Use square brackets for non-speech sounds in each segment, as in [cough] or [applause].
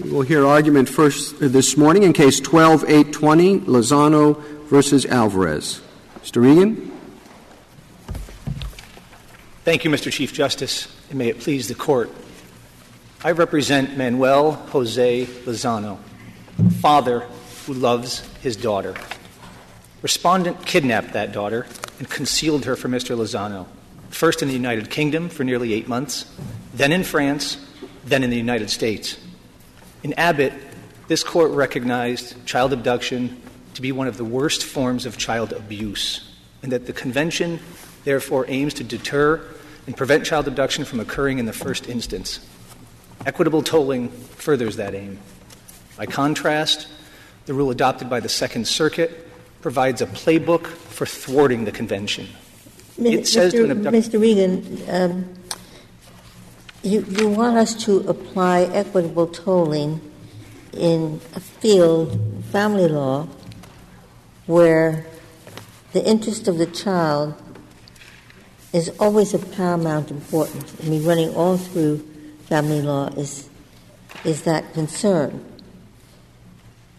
We'll hear argument first uh, this morning in Case 12-820, Lozano versus Alvarez. Mr. Regan? Thank you, Mr. Chief Justice, and may it please the Court. I represent Manuel Jose Lozano, father who loves his daughter. Respondent kidnapped that daughter and concealed her from Mr. Lozano, first in the United Kingdom for nearly eight months, then in France, then in the United States. In Abbott, this court recognized child abduction to be one of the worst forms of child abuse, and that the convention therefore aims to deter and prevent child abduction from occurring in the first instance. Equitable tolling furthers that aim. By contrast, the rule adopted by the Second Circuit provides a playbook for thwarting the convention. It says Mr. to an abductor. Mr. Regan, um, you, want us to apply equitable tolling in a field, family law, where the interest of the child is always of paramount importance. I mean, running all through family law is, is that concern.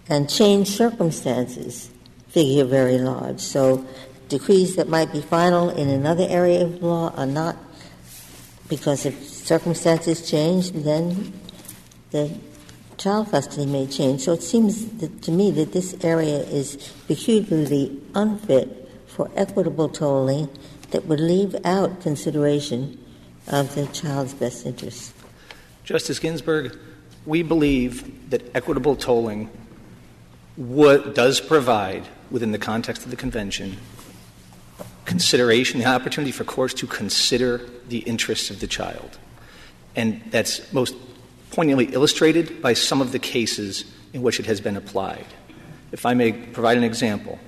And changed circumstances figure very large. So decrees that might be final in another area of law are not because if circumstances change, then the child custody may change. So it seems to me that this area is peculiarly unfit for equitable tolling that would leave out consideration of the child's best interests. Justice Ginsburg, we believe that equitable tolling does provide, within the context of the convention, consideration, the opportunity for courts to consider the interests of the child. And that's most poignantly illustrated by some of the cases in which it has been applied. If I may provide an example,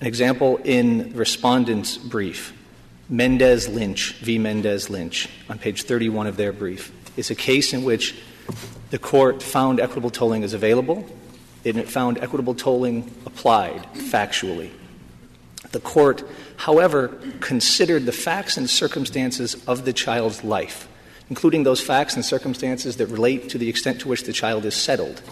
an example in respondent's brief, Mendez Lynch v. Mendez Lynch, on page 31 of their brief, is a case in which the court found equitable tolling is available, and it found equitable tolling applied factually. The court, however, considered the facts and circumstances of the child's life, including those facts and circumstances that relate to the extent to which the child is settled.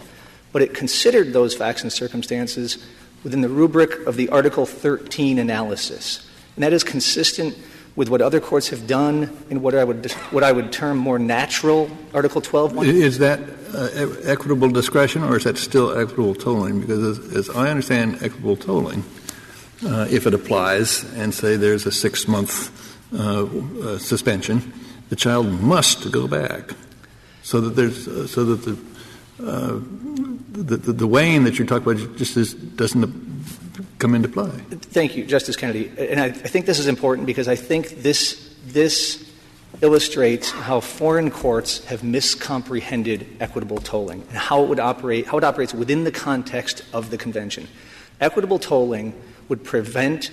But it considered those facts and circumstances within the rubric of the Article 13 analysis. And that is consistent with what other courts have done in what I would, what I would term more natural Article 12. Is that uh, equitable discretion or is that still equitable tolling? Because as, as I understand equitable tolling, uh, if it applies and say there's a six month uh, uh, suspension, the child must go back, so that there's uh, so that the, uh, the, the the weighing that you're talking about just is, doesn't come into play. Thank you, Justice Kennedy, and I, I think this is important because I think this this illustrates how foreign courts have miscomprehended equitable tolling and how it would operate how it operates within the context of the convention. Equitable tolling would prevent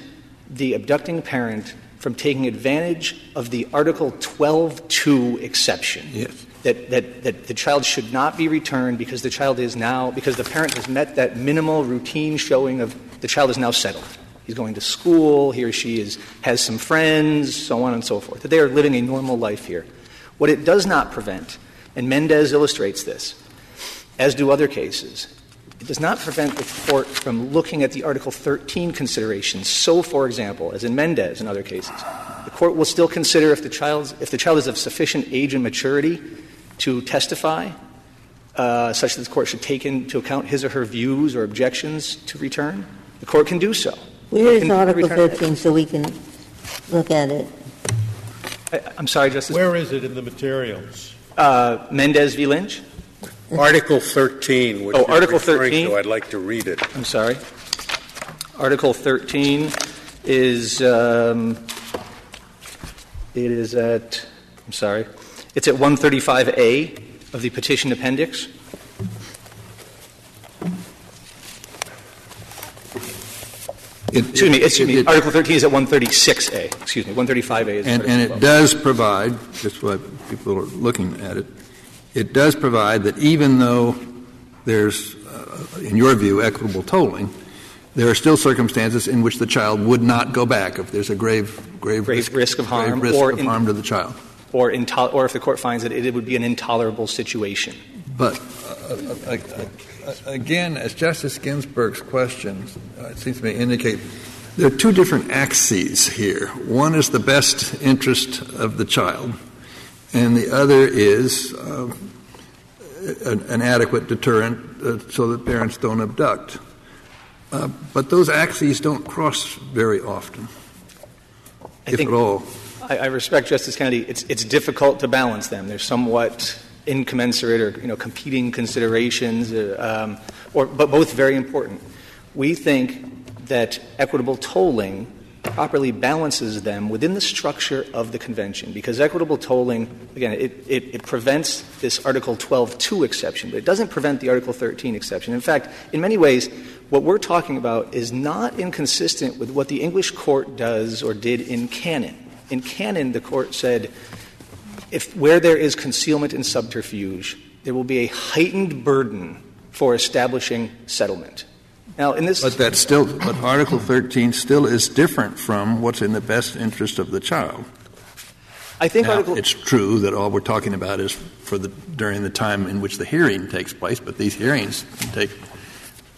the abducting parent from taking advantage of the Article 12.2 exception. Yes. That, that, that the child should not be returned because the child is now, because the parent has met that minimal routine showing of the child is now settled. He's going to school, he or she is, has some friends, so on and so forth. That they are living a normal life here. What it does not prevent, and Mendez illustrates this, as do other cases, it does not prevent the court from looking at the Article 13 considerations. So, for example, as in Mendez and other cases, the court will still consider if the, child's, if the child is of sufficient age and maturity to testify, uh, such that the court should take into account his or her views or objections to return. The court can do so. Where is Article 13 so we can look at it? I, am sorry, Justice. Where is it in the materials? Uh, Mendez v. Lynch. Article 13, which oh, Article 13. To, I'd like to read it. I'm sorry. Article 13 is um, it is at I'm sorry. It's at 135A of the petition appendix. It, excuse me, excuse me. It, Article 13 is at 136A. Excuse me, 135A is. And, and it does provide, just what people are looking at it, it does provide that even though there's, uh, in your view, equitable tolling, there are still circumstances in which the child would not go back if there's a grave, grave, grave risk, risk, of harm, risk or of in, harm to the child, or, into- or if the court finds that it, it would be an intolerable situation. But uh, uh, again, as Justice Ginsburg's question, uh, it seems to me indicate there are two different axes here. One is the best interest of the child, and the other is uh, an, an, adequate deterrent uh, so that parents don't abduct. Uh, but those axes don't cross very often, I if at all. I, I respect Justice Kennedy. It's, it's difficult to balance them. They're somewhat incommensurate or you know competing considerations, uh, um, or but both very important. We think that equitable tolling properly balances them within the structure of the convention because equitable tolling again it, prevents this article 12.2 exception but it doesn't prevent the article 13 exception in fact in many ways what we're talking about is not inconsistent with what the english court does or did in Cannon in Cannon the court said if where there is concealment and subterfuge, there will be a heightened burden for establishing settlement. Now, in this, but that still, but Article 13 still is different from what's in the best interest of the child. I think now, Article. It's true that all we're talking about is for the during the time in which the hearing takes place, but these hearings can take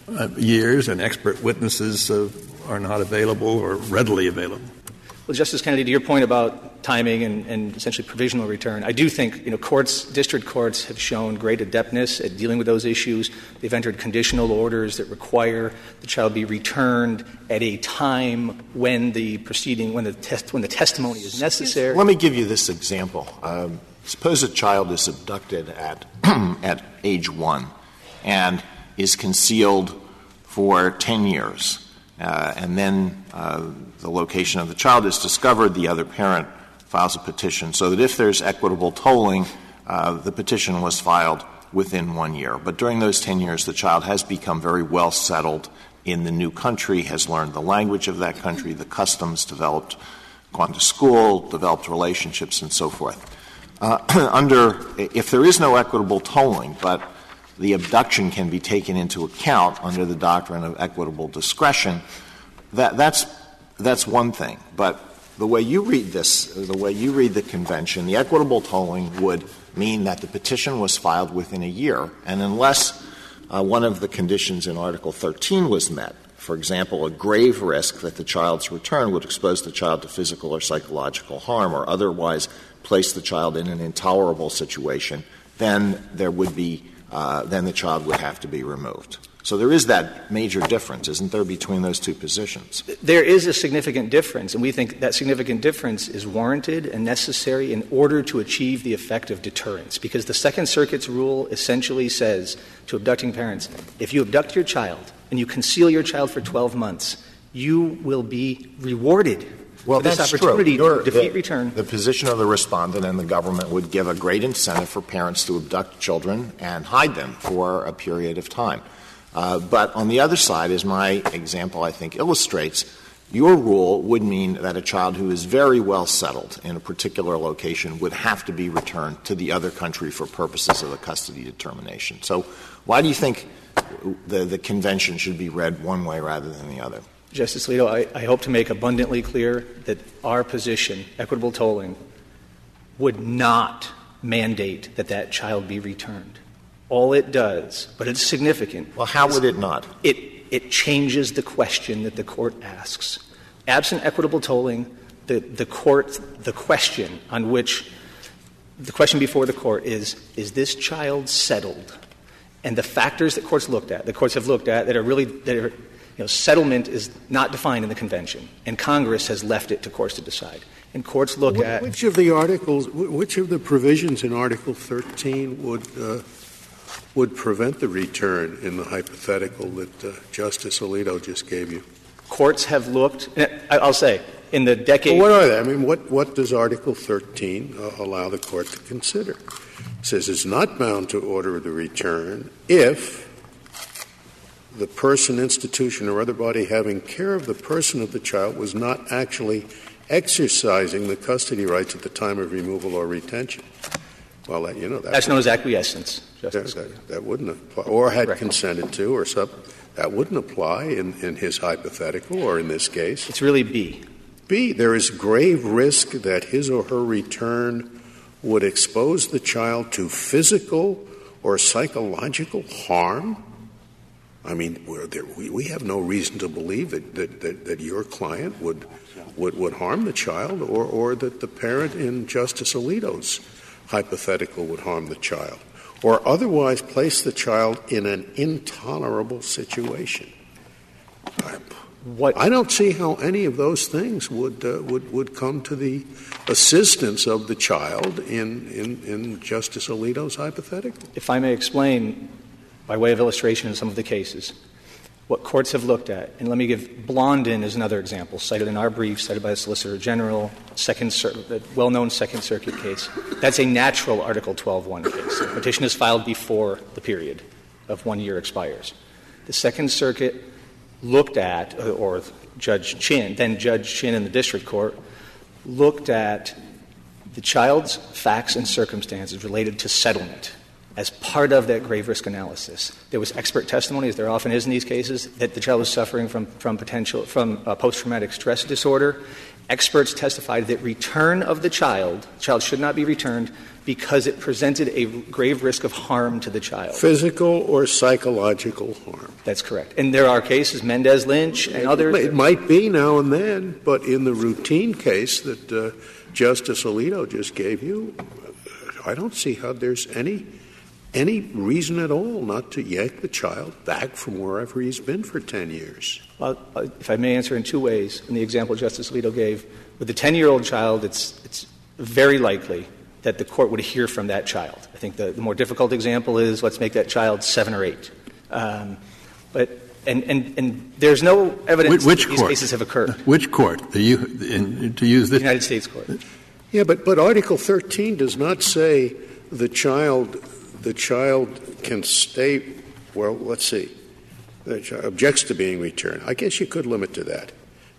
uh, years, and expert witnesses uh, are not available or readily available. Well, Justice Kennedy, to your point about timing and, and, essentially provisional return, I do think you know courts, district courts, have shown great adeptness at dealing with those issues. They've entered conditional orders that require the child be returned at a time when the proceeding, when the test, when the testimony is necessary. Let me give you this example. Um, suppose a child is abducted at [clears throat] at age one and is concealed for ten years. Uh, and then uh, the location of the child is discovered, the other parent files a petition, so that if there's equitable tolling, uh, the petition was filed within one year. But during those 10 years, the child has become very well settled in the new country, has learned the language of that country, the customs, developed, gone to school, developed relationships, and so forth. [clears throat] Under, if there is no equitable tolling, but the abduction can be taken into account under the doctrine of equitable discretion, that, that's, that's one thing. But the way you read this, the way you read the convention, the equitable tolling would mean that the petition was filed within a year, and unless uh, one of the conditions in Article 13 was met, for example, a grave risk that the child's return would expose the child to physical or psychological harm or otherwise place the child in an intolerable situation, then there would be Uh, then the child would have to be removed. So there is that major difference, isn't there, between those two positions? There is a significant difference, and we think that significant difference is warranted and necessary in order to achieve the effect of deterrence. Because the Second Circuit's rule essentially says to abducting parents if you abduct your child and you conceal your child for 12 months, you will be rewarded well, this that's opportunity true. to defeat the, return. The position of the respondent and the government would give a great incentive for parents to abduct children and hide them for a period of time. Uh, but on the other side, as my example I think illustrates, your rule would mean that a child who is very well settled in a particular location would have to be returned to the other country for purposes of the custody determination. So, why do you think the, the convention should be read one way rather than the other? Justice Alito, I, I hope to make abundantly clear that our position, equitable tolling, would not mandate that that child be returned. All it does, but it's significant. Well, how would it not? It, it changes the question that the court asks. Absent equitable tolling, the, the court, the question on which the question before the court is is this child settled? And the factors that courts looked at, the courts have looked at that are really that are you know, settlement is not defined in the convention, and Congress has left it to courts to decide. And courts look Wh- at which of the articles, which of the provisions in Article 13 would uh, would prevent the return in the hypothetical that uh, Justice Alito just gave you. Courts have looked. I'll say in the decade. Well, what are they? I mean, what what does Article 13 uh, allow the court to consider? It says it's not bound to order the return if the person, institution, or other body having care of the person of the child was not actually exercising the custody rights at the time of removal or retention. Well, that, you know that that's known as acquiescence. That, that, that, wouldn't apply, or had Correct. consented to, or sub. That wouldn't apply in, in his hypothetical or in this case. It's really B. B. There is grave risk that his or her return would expose the child to physical or psychological harm? I mean, there, we, we have no reason to believe that, that, that, that your client would, would, would harm the child or, or that the parent in Justice Alito's hypothetical would harm the child or otherwise place the child in an intolerable situation. What I don't see how any of those things would uh, would would come to the assistance of the child in, in, in Justice Alito's hypothetical. If I may explain, by way of illustration, in some of the cases, what courts have looked at, and let me give Blondin as another example, cited in our brief, cited by the Solicitor General, second well-known Second Circuit case. That's a natural Article 12.1 case. The petition is filed before the period of one year expires. The Second Circuit looked at, or Judge Chin, then Judge Chin in the district court, looked at the child's facts and circumstances related to settlement as part of that grave risk analysis. There was expert testimony, as there often is in these cases, that the child was suffering from, from potential from post traumatic stress disorder. Experts testified that return of the child, the child should not be returned because it presented a grave risk of harm to the child. Physical or psychological harm. That's correct. And there are cases, Mendez Lynch and others. It might be now and then, but in the routine case that uh, Justice Alito just gave you, I don't see how there's any any reason at all not to yank the child back from wherever he's been for 10 years. Well, uh, if I may answer in two ways, in the example Justice Alito gave, with a 10 year old child, it's, it's very likely that the court would hear from that child. I think the, the more difficult example is let's make that child seven or eight. Um, but and, and, and there's no evidence which, which that these court? cases have occurred. Which court? The, in, to use this? The United States court. Yeah, but, but Article 13 does not say the child the child can stay. Well, let's see. The child objects to being returned. I guess you could limit to that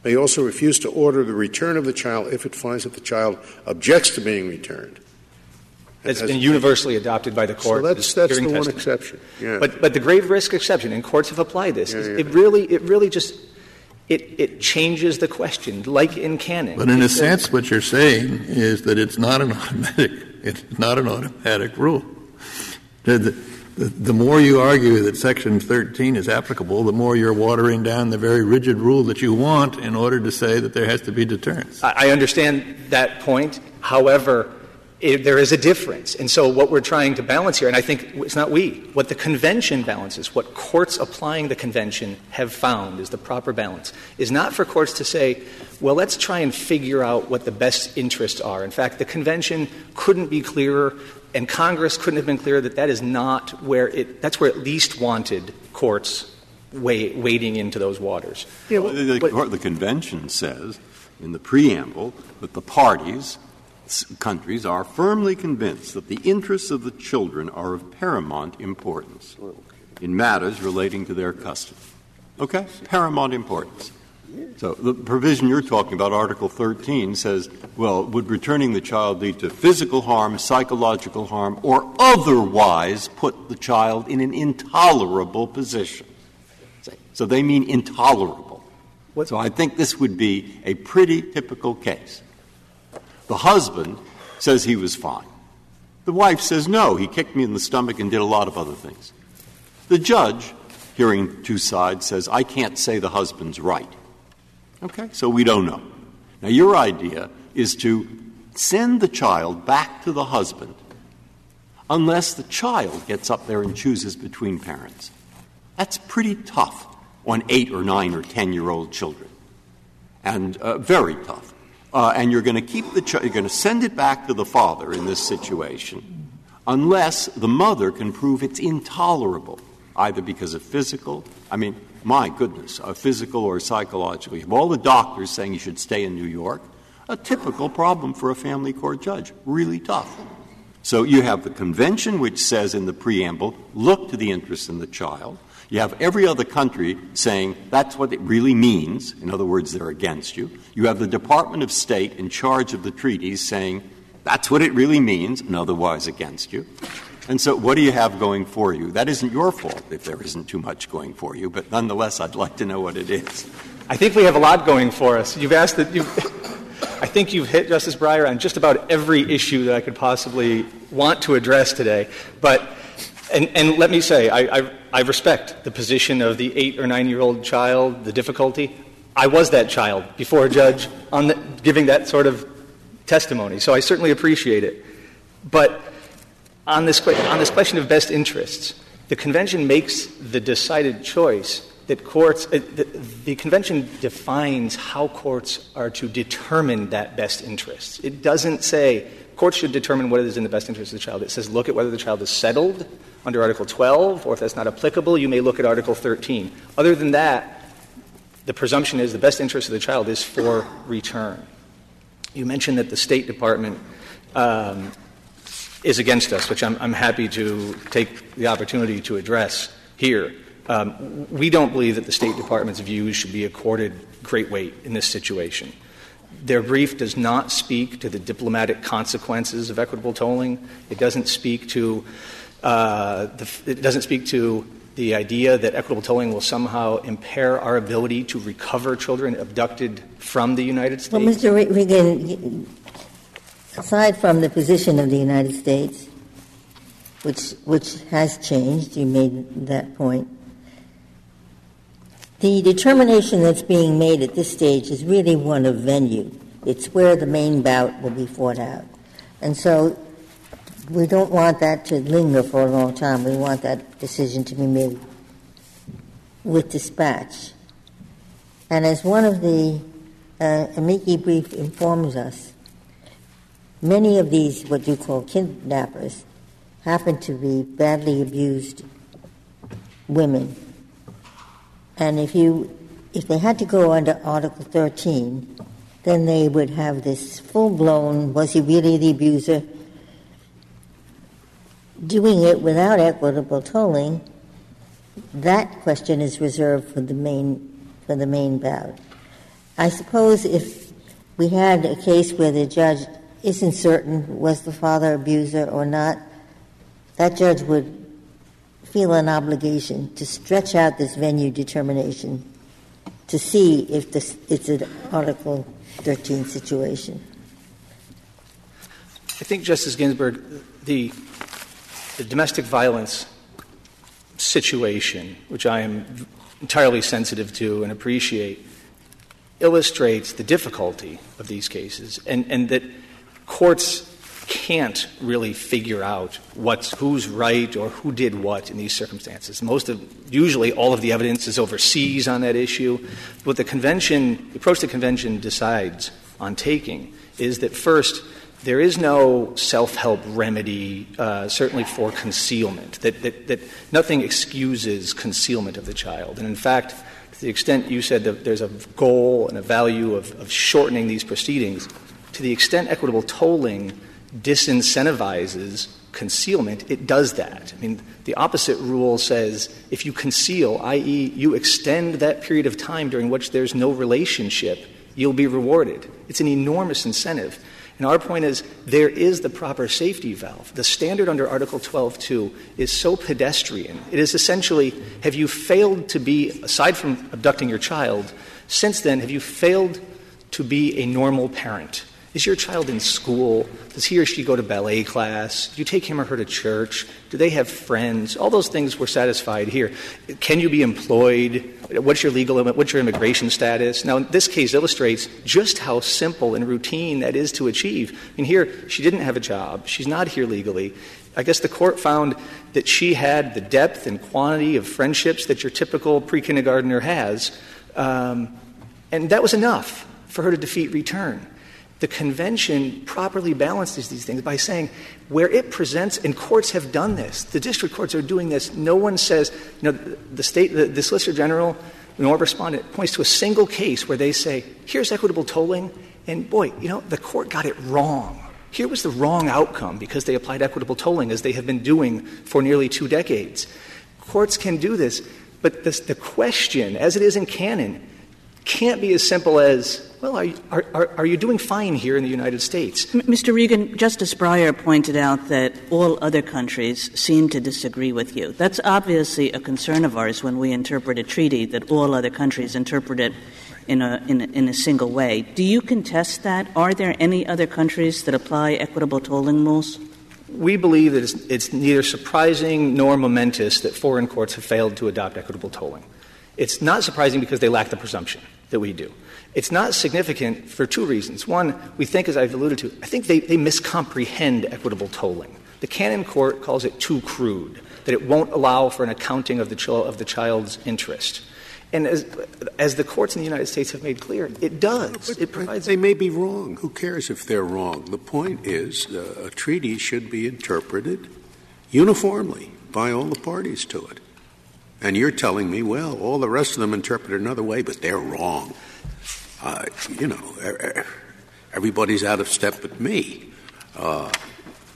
may also refuse to order the return of the child if it finds that the child objects to being returned. It's been universally adopted by the court. So that's, that's the one exception. Yeah. But, but the grave risk exception, and courts have applied this, yeah, yeah. it really, it really just, it, it changes the question, like in Cannon. But in a sense, what you're saying is that it's not an automatic, it's not an automatic rule. The, the, the more you argue that Section 13 is applicable, the more you're watering down the very rigid rule that you want in order to say that there has to be deterrence. I understand that point. However, it, there is a difference. And so what we're trying to balance here, and I think it's not we, what the convention balances, what courts applying the convention have found is the proper balance, is not for courts to say, well, let's try and figure out what the best interests are. In fact, the convention couldn't be clearer, and Congress couldn't have been clearer that that is not where it, that's where it least wanted courts wading into those waters. Yeah, well, the, the, the convention says in the preamble that the parties countries are firmly convinced that the interests of the children are of paramount importance in matters relating to their custody. Okay? Paramount importance. So the provision you're talking about, Article 13, says, well, would returning the child lead to physical harm, psychological harm, or otherwise put the child in an intolerable position? So they mean intolerable. So I think this would be a pretty typical case. The husband says he was fine. The wife says, no, he kicked me in the stomach and did a lot of other things. The judge, hearing two sides, says, I can't say the husband's right. Okay? So we don't know. Now, your idea is to send the child back to the husband unless the child gets up there and chooses between parents. That's pretty tough on eight or nine or ten year old children, and uh, very tough uh, and you're going to keep the child, you're going to send it back to the father in this situation, unless the mother can prove it's intolerable, either because of physical, I mean, my goodness, a physical or psychological. You have all the doctors saying you should stay in New York. A typical problem for a family court judge, really tough. So you have the convention which says in the preamble, look to the interest in the child. You have every other country saying that's what it really means. In other words, they're against you. You have the Department of State in charge of the treaties saying that's what it really means, and otherwise against you. And so, what do you have going for you? That isn't your fault if there isn't too much going for you, but nonetheless, I'd like to know what it is. I think we have a lot going for us. You've asked that you. I think you've hit Justice Breyer on just about every issue that I could possibly want to address today. But And, and let me say, I, I, I respect the position of the eight or nine year old child, the difficulty. I was that child before a judge on the, giving that sort of testimony, so I certainly appreciate it. But on this, on this question of best interests, the convention makes the decided choice that courts, uh, the, the, convention defines how courts are to determine that best interest. It doesn't say courts should determine what is in the best interest of the child. It says look at whether the child is settled under Article 12, or if that's not applicable, you may look at Article 13. Other than that, the presumption is the best interest of the child is for return. You mentioned that the State Department um, is against us, which I'm, I'm, happy to take the opportunity to address here. Um, we don't believe that the State Department's views should be accorded great weight in this situation. Their brief does not speak to the diplomatic consequences of equitable tolling. It doesn't speak to uh, the, it doesn't speak to the idea that equitable tolling will somehow impair our ability to recover children abducted from the United States. Well, Mr. Regan, aside from the position of the United States, which which has changed, you made that point. The determination that's being made at this stage is really one of venue. It's where the main bout will be fought out. And so we don't want that to linger for a long time. We want that decision to be made with dispatch. And as one of the uh, amici brief informs us, many of these, what you call kidnappers, happen to be badly abused women and if you if they had to go under Article 13, then they would have this full blown was he really the abuser? Doing it without equitable tolling, that question is reserved for the main for the main bout. I suppose if we had a case where the judge isn't certain was the father abuser or not, that judge would feel an obligation to stretch out this venue determination to see if this, it's an Article 13 situation? I think, Justice Ginsburg, the, the domestic violence situation, which I am entirely sensitive to and appreciate, illustrates the difficulty of these cases and, and that courts can't really figure out what's who's right or who did what in these circumstances. Most of usually all of the evidence is overseas on that issue. What the convention the approach the convention decides on taking is that first there is no self-help remedy, uh, certainly for concealment. That, that, that nothing excuses concealment of the child, and in fact, to the extent you said that there's a goal and a value of, of shortening these proceedings, to the extent equitable tolling disincentivizes concealment, it does that. I mean, the opposite rule says if you conceal, i.e., you extend that period of time during which there's no relationship, you'll be rewarded. It's an enormous incentive. And our point is there is the proper safety valve. The standard under Article 12.2 is so pedestrian. It is essentially have you failed to be, aside from abducting your child, since then, have you failed to be a normal parent? Is your child in school? Does he or she go to ballet class? Do you take him or her to church? Do they have friends? All those things were satisfied here. Can you be employed? What's your legal what's your immigration status? Now, this case illustrates just how simple and routine that is to achieve. Mean, here, she didn't have a job. She's not here legally. I guess the court found that she had the depth and quantity of friendships that your typical pre kindergartner has. Um, and that was enough for her to defeat return the convention properly balances these things by saying where it presents, and courts have done this, the district courts are doing this. No one says, you know, the state, the, the Solicitor General, nor respondent points to a single case where they say, here's equitable tolling, and boy, you know, the court got it wrong. Here was the wrong outcome because they applied equitable tolling as they have been doing for nearly two decades. Courts can do this, but this, the question, as it is in Cannon, can't be as simple as, well, are, are, are you doing fine here in the United States? Mr. Regan, Justice Breyer pointed out that all other countries seem to disagree with you. That's obviously a concern of ours when we interpret a treaty, that all other countries interpret it in a, in a, in a single way. Do you contest that? Are there any other countries that apply equitable tolling rules? we believe that it's, it's neither surprising nor momentous that foreign courts have failed to adopt equitable tolling. It's not surprising because they lack the presumption that we do. It's not significant for two reasons. One, we think, as I've alluded to, I think they, they miscomprehend equitable tolling. The Cannon court calls it too crude, that it won't allow for an accounting of the, ch- of the child's interest. And as, as the courts in the United States have made clear, it does. But it provides. They may be wrong. Who cares if they're wrong? The point is, uh, a treaty should be interpreted uniformly by all the parties to it. And you're telling me, well, all the rest of them interpret it another way, but they're wrong. Uh, you know, everybody's out of step but me. Uh,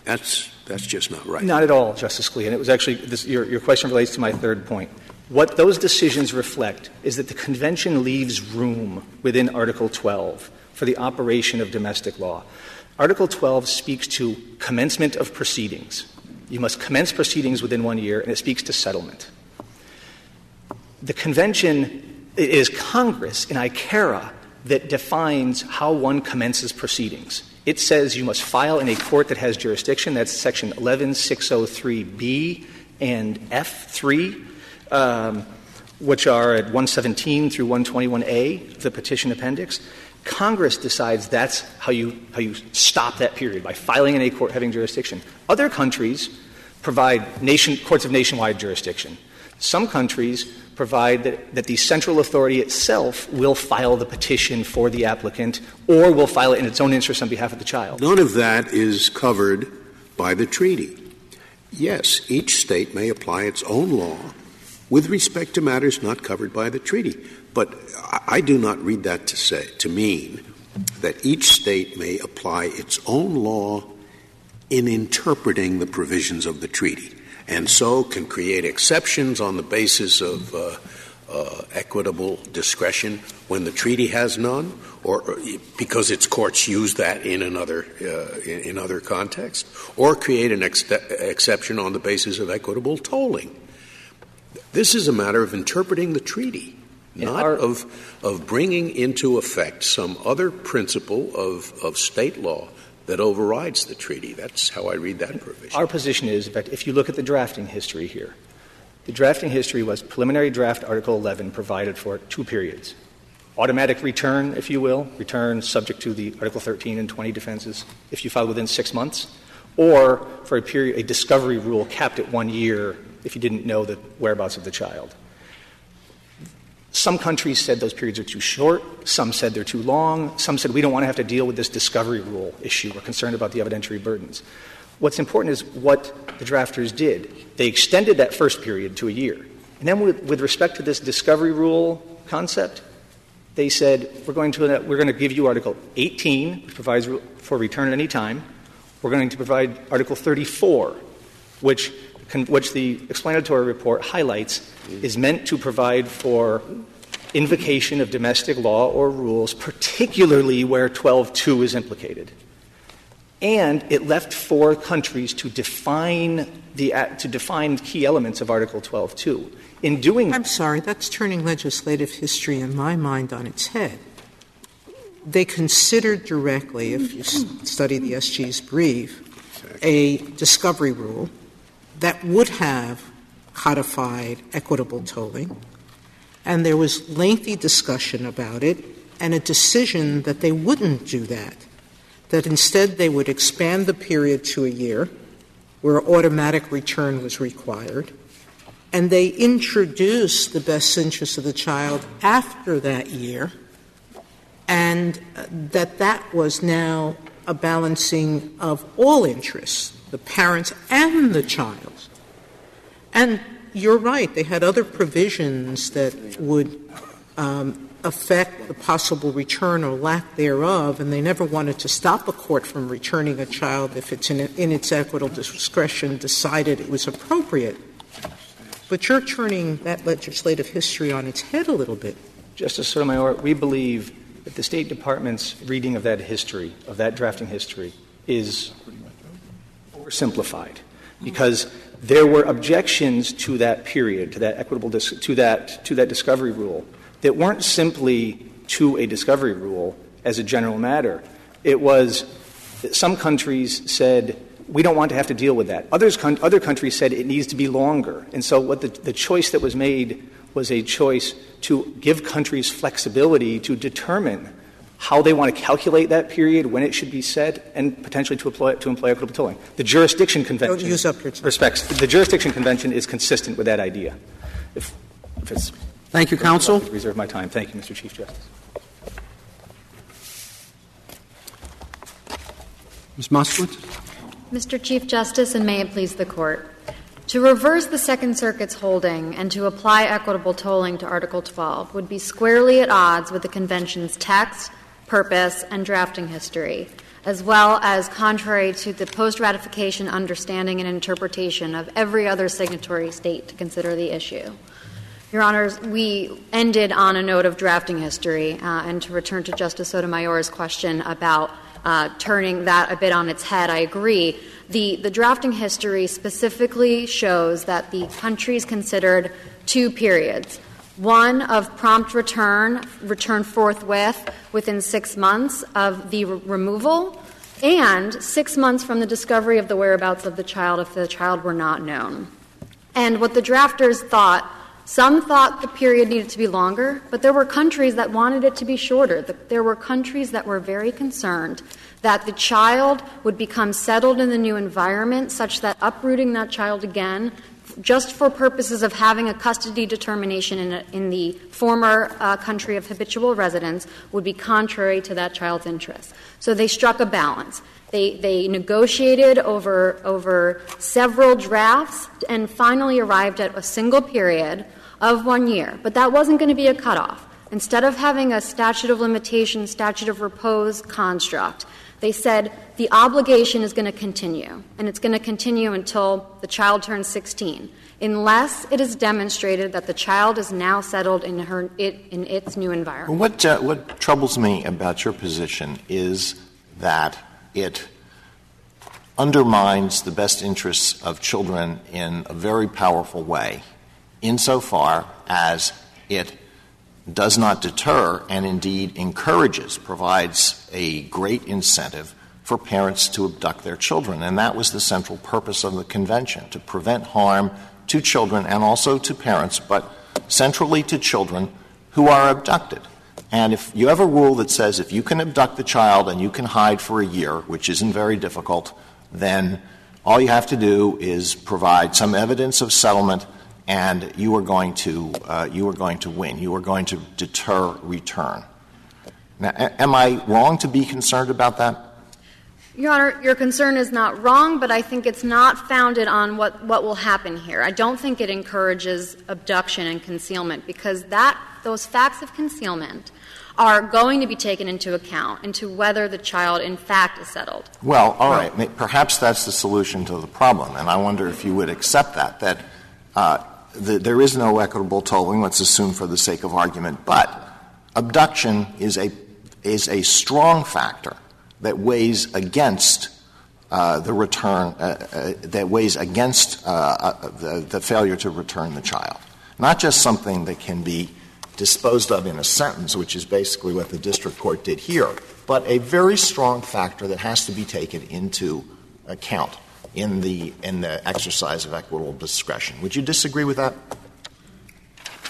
that's that's just not right. Not at all, Justice Scalia. And it was actually this, your, your question relates to my third point. What those decisions reflect is that the Convention leaves room within Article 12 for the operation of domestic law. Article 12 speaks to commencement of proceedings. You must commence proceedings within one year, and it speaks to settlement. The Convention is Congress in ICARA that defines how one commences proceedings. It says you must file in a court that has jurisdiction. That's Section 11603B and F3 um, which are at 117 through 121A, the petition appendix. Congress decides that's how you, how you stop that period, by filing in a court having jurisdiction. Other countries provide nation, courts of nationwide jurisdiction. Some countries provide that, that the central authority itself will file the petition for the applicant or will file it in its own interest on behalf of the child. None of that is covered by the treaty. Yes, each state may apply its own law with respect to matters not covered by the treaty. But I do not read that to say to mean that each state may apply its own law in interpreting the provisions of the treaty, and so can create exceptions on the basis of uh, uh, equitable discretion when the treaty has none, or, or because its courts use that in another uh, in, in, other contexts, or create an ex- exception on the basis of equitable tolling. This is a matter of interpreting the treaty, not our, of, of bringing into effect some other principle of, of state law that overrides the treaty. That's how I read that provision. Our position is, in fact, if you look at the drafting history here, the drafting history was preliminary draft Article 11 provided for two periods. Automatic return, if you will, return subject to the Article 13 and 20 defenses if you file within six months, or for a period, a discovery rule capped at one year if you didn't know the whereabouts of the child. Some countries said those periods are too short. Some said they're too long. Some said we don't want to have to deal with this discovery rule issue. We're concerned about the evidentiary burdens. What's important is what the drafters did. They extended that first period to a year. And then, with, with respect to this discovery rule concept, they said we're going to we're going to give you Article 18, which provides for return at any time. We're going to provide Article 34, which which the explanatory report highlights, is meant to provide for invocation of domestic law or rules, particularly where 12.2 is implicated. And it left for countries to define the to define key elements of Article 12.2. In doing, I'm sorry, that's turning legislative history in my mind on its head. They considered directly, if you study the SG's brief, a discovery rule that would have codified equitable tolling, and there was lengthy discussion about it and a decision that they wouldn't do that, that instead they would expand the period to a year where automatic return was required, and they introduced the best interest of the child after that year, and that that was now a balancing of all interests the parents and the child. And you're right, they had other provisions that would um, affect the possible return or lack thereof, and they never wanted to stop a court from returning a child if it's in, in its equitable discretion decided it was appropriate. But you're turning that legislative history on its head a little bit. Justice Sotomayor, we believe that the State Department's reading of that history, of that drafting history, is oversimplified because there were objections to that period, to that equitable dis- to that to that discovery rule that weren't simply to a discovery rule as a general matter. It was some countries said We don't want to have to deal with that. Others, other countries said it needs to be longer. And so what the, the choice that was made was a choice to give countries flexibility to determine how they want to calculate that period, when it should be set, and potentially to employ, to employ equitable tolling. The jurisdiction convention Don't use up your time. respects the jurisdiction convention is consistent with that idea. If, if it's Thank you, counsel. reserve my time. Thank you, Mr. Chief Justice. Ms. Moskowitz. Mr. Chief Justice, and may it please the Court. To reverse the Second Circuit's holding and to apply equitable tolling to Article 12 would be squarely at odds with the Convention's text, purpose, and drafting history, as well as contrary to the post ratification understanding and interpretation of every other signatory state to consider the issue. Your Honors, we ended on a note of drafting history, uh, and to return to Justice Sotomayor's question about uh, turning that a bit on its head, I agree. The, the drafting history specifically shows that the countries considered two periods one of prompt return, return forthwith within six months of the re- removal, and six months from the discovery of the whereabouts of the child if the child were not known. And what the drafters thought some thought the period needed to be longer, but there were countries that wanted it to be shorter. There were countries that were very concerned that the child would become settled in the new environment such that uprooting that child again just for purposes of having a custody determination in, a, in the former uh, country of habitual residence would be contrary to that child's interests. So they struck a balance. They, they negotiated over, over several drafts and finally arrived at a single period of one year. But that wasn't going to be a cutoff. Instead of having a statute of limitation, statute of repose construct, they said the obligation is going to continue, and it's going to continue until the child turns 16, unless it is demonstrated that the child is now settled in, her, it, in its new environment. What, uh, what troubles me about your position is that it undermines the best interests of children in a very powerful way, insofar as it does not deter and indeed encourages, provides a great incentive for parents to abduct their children. And that was the central purpose of the convention to prevent harm to children and also to parents, but centrally to children who are abducted. And if you have a rule that says if you can abduct the child and you can hide for a year, which isn't very difficult, then all you have to do is provide some evidence of settlement and you are going to uh, you are going to win. You are going to deter return. Now, a- am I wrong to be concerned about that? Your Honor, your concern is not wrong, but I think it's not founded on what, what will happen here. I don't think it encourages abduction and concealment because that those facts of concealment are going to be taken into account into whether the child in fact is settled. Well, all right. Perhaps that's the solution to the problem, and I wonder if you would accept that that. Uh, the, there is no equitable tolling, let's assume for the sake of argument, but abduction is a, is a strong factor that weighs against uh, the return, uh, uh, that weighs against the, the failure to return the child. Not just something that can be disposed of in a sentence, which is basically what the district court did here, but a very strong factor that has to be taken into account in the, in the exercise of equitable discretion. Would you disagree with that?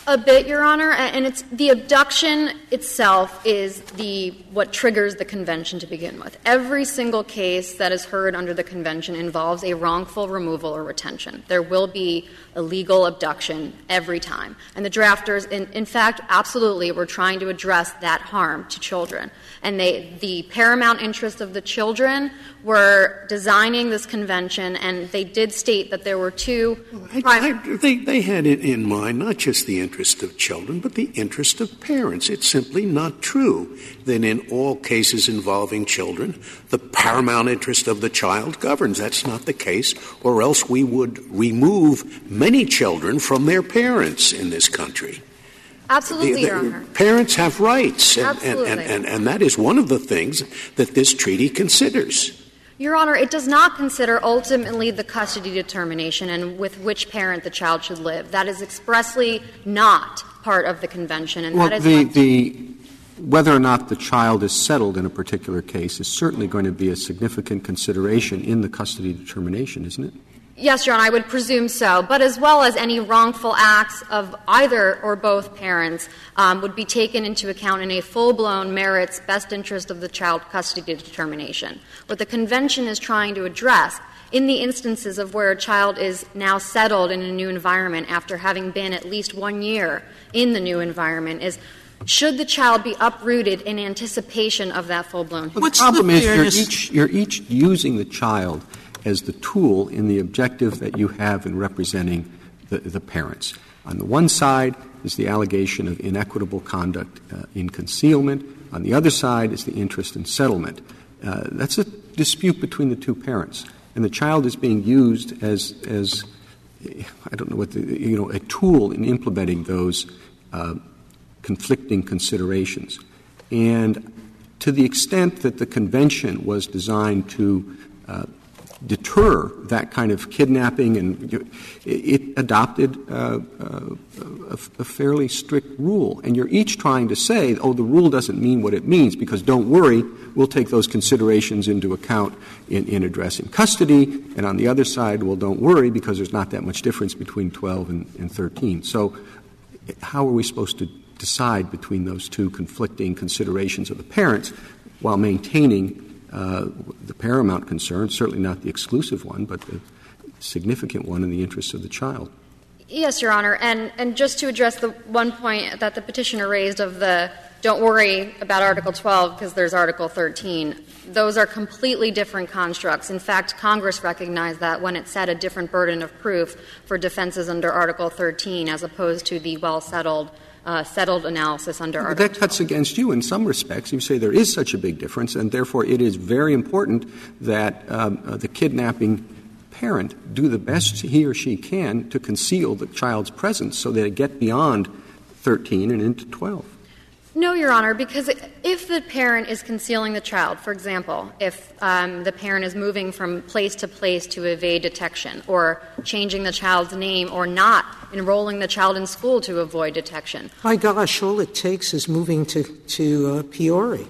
A bit, Your Honor, and it's the abduction itself is the what triggers the convention to begin with. Every single case that is heard under the convention involves a wrongful removal or retention. There will be illegal abduction every time. And the drafters in, in fact absolutely were trying to address that harm to children. And they the paramount interest of the children were designing this convention and they did state that there were two I, I, they, they had it in mind not just the interest of children, but the interest of parents. It's simply not true that in all cases involving children, the paramount interest of the child governs. That's not the case, or else we would remove many children from their parents in this country. Absolutely, the, the, Your Honor. Parents have rights, and, Absolutely. and, and, and that is one of the things that this treaty considers. Your Honor, it does not consider ultimately the custody determination and with which parent the child should live. That is expressly not part of the convention, and well, that is the, the whether or not the child is settled in a particular case is certainly going to be a significant consideration in the custody determination, isn't it? Yes, Your Honor, I would presume so. But as well as any wrongful acts of either or both parents um, would be taken into account in a full blown merits best interest of the child custody determination. What the convention is trying to address in the instances of where a child is now settled in a new environment after having been at least one year in the new environment is should the child be uprooted in anticipation of that full blown well, the problem the is you're each, you're each using the child as the tool in the objective that you have in representing the, parents. On the one side is the allegation of inequitable conduct uh, in concealment. On the other side is the interest in settlement. Uh, that's a dispute between the two parents, and the child is being used as as I don't know what the you know a tool in implementing those uh, conflicting considerations. And to the extent that the convention was designed to deter that kind of kidnapping, and it adopted uh, uh, a, fairly strict rule. And you're each trying to say, oh, the rule doesn't mean what it means, because don't worry, we'll take those considerations into account in, in addressing custody. And on the other side, well, don't worry, because there's not that much difference between 12 and, 13. So, how are we supposed to decide between those two conflicting considerations of the parents while maintaining the paramount concern, certainly not the exclusive one, but the significant one in the interests of the child. Yes, Your Honor. And, and just to address the one point that the petitioner raised of the don't worry about Article 12 because there's Article 13. Those are completely different constructs. In fact, Congress recognized that when it set a different burden of proof for defenses under Article 13 as opposed to the well settled settled analysis under Article That cuts against you in some respects. You say there is such a big difference, and therefore it is very important that um, uh, the kidnapping parent do the best he or she can to conceal the child's presence so that it get beyond 13 and into 12. No, Your Honor, because if the parent is concealing the child, for example, if um, the parent is moving from place to place to evade detection, or changing the child's name, or not enrolling the child in school to avoid detection. My gosh, all it takes is moving to, to uh, Peoria.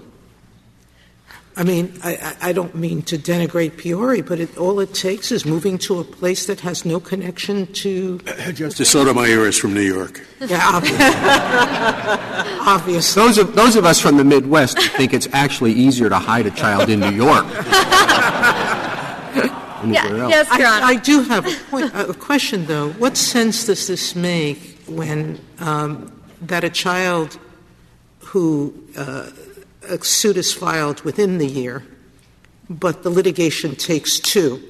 I mean, I, I, don't mean to denigrate Peoria, but it, all it takes is moving to a place that has no connection to. [laughs] Justice Sotomayor is from New York. Yeah, [laughs] obviously. Those of, those of us from the Midwest think it's actually easier to hide a child in New York. [laughs] yeah, yes, Your Honor. I, I do have a, point, a, question, though. What sense does this make when um, that a child who uh, a suit is filed within the year, but the litigation takes two,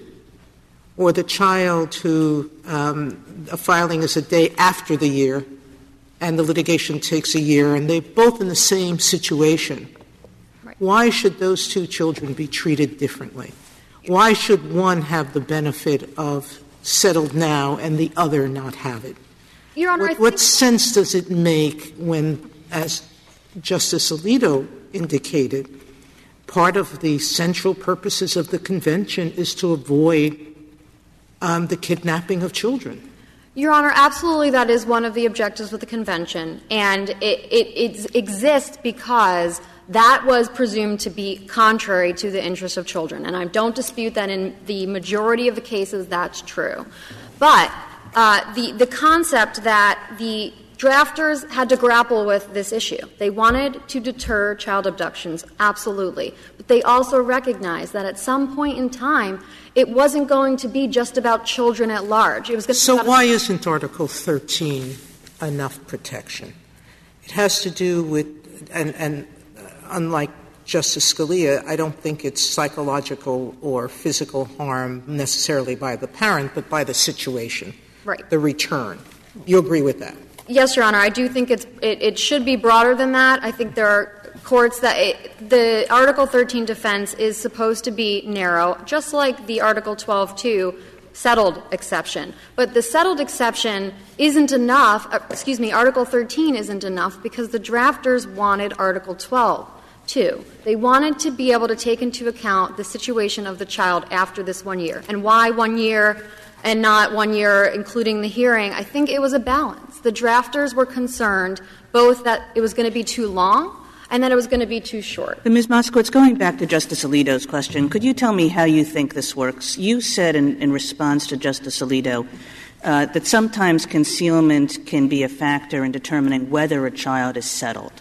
or the child who um, a filing is a day after the year and the litigation takes a year and they're both in the same situation. Right. Why should those two children be treated differently? Why should one have the benefit of settled now and the other not have it? Your Honor, what, what sense does it make when, as Justice Alito indicated, part of the central purposes of the convention is to avoid um, the kidnapping of children. Your Honor, absolutely that is one of the objectives of the convention, and it, it, it exists because that was presumed to be contrary to the interests of children. And I don't dispute that in the majority of the cases that's true. But uh, the, the concept that the Drafters had to grapple with this issue. They wanted to deter child abductions, absolutely. But they also recognized that at some point in time, it wasn't going to be just about children at large. It was going to so why isn't Article 13 enough protection? It has to do with, and, and unlike Justice Scalia, I don't think it's psychological or physical harm necessarily by the parent, but by the situation, right. the return. You agree with that? Yes, Your Honor. I do think it's, it, it should be broader than that. I think there are courts that it, the Article 13 defense is supposed to be narrow, just like the Article 12.2 settled exception. But the settled exception isn't enough, uh, excuse me, Article 13 isn't enough because the drafters wanted Article 12 too. They wanted to be able to take into account the situation of the child after this one year. And why one year and not one year, including the hearing? I think it was a balance. The drafters were concerned both that it was going to be too long and that it was going to be too short. But Ms. Moskowitz, going back to Justice Alito's question, could you tell me how you think this works? You said in, in response to Justice Alito uh, that sometimes concealment can be a factor in determining whether a child is settled.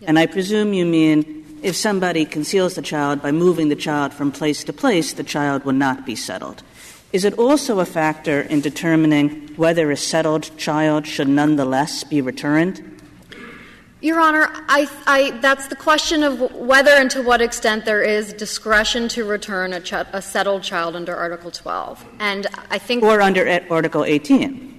Yes. And I presume you mean if somebody conceals the child by moving the child from place to place, the child will not be settled. Is it also a factor in determining whether a settled child should nonetheless be returned? Your Honor, I, I, that's the question of whether and to what extent there is discretion to return a, ch- a settled child under Article 12. And I think. Or under Article 18.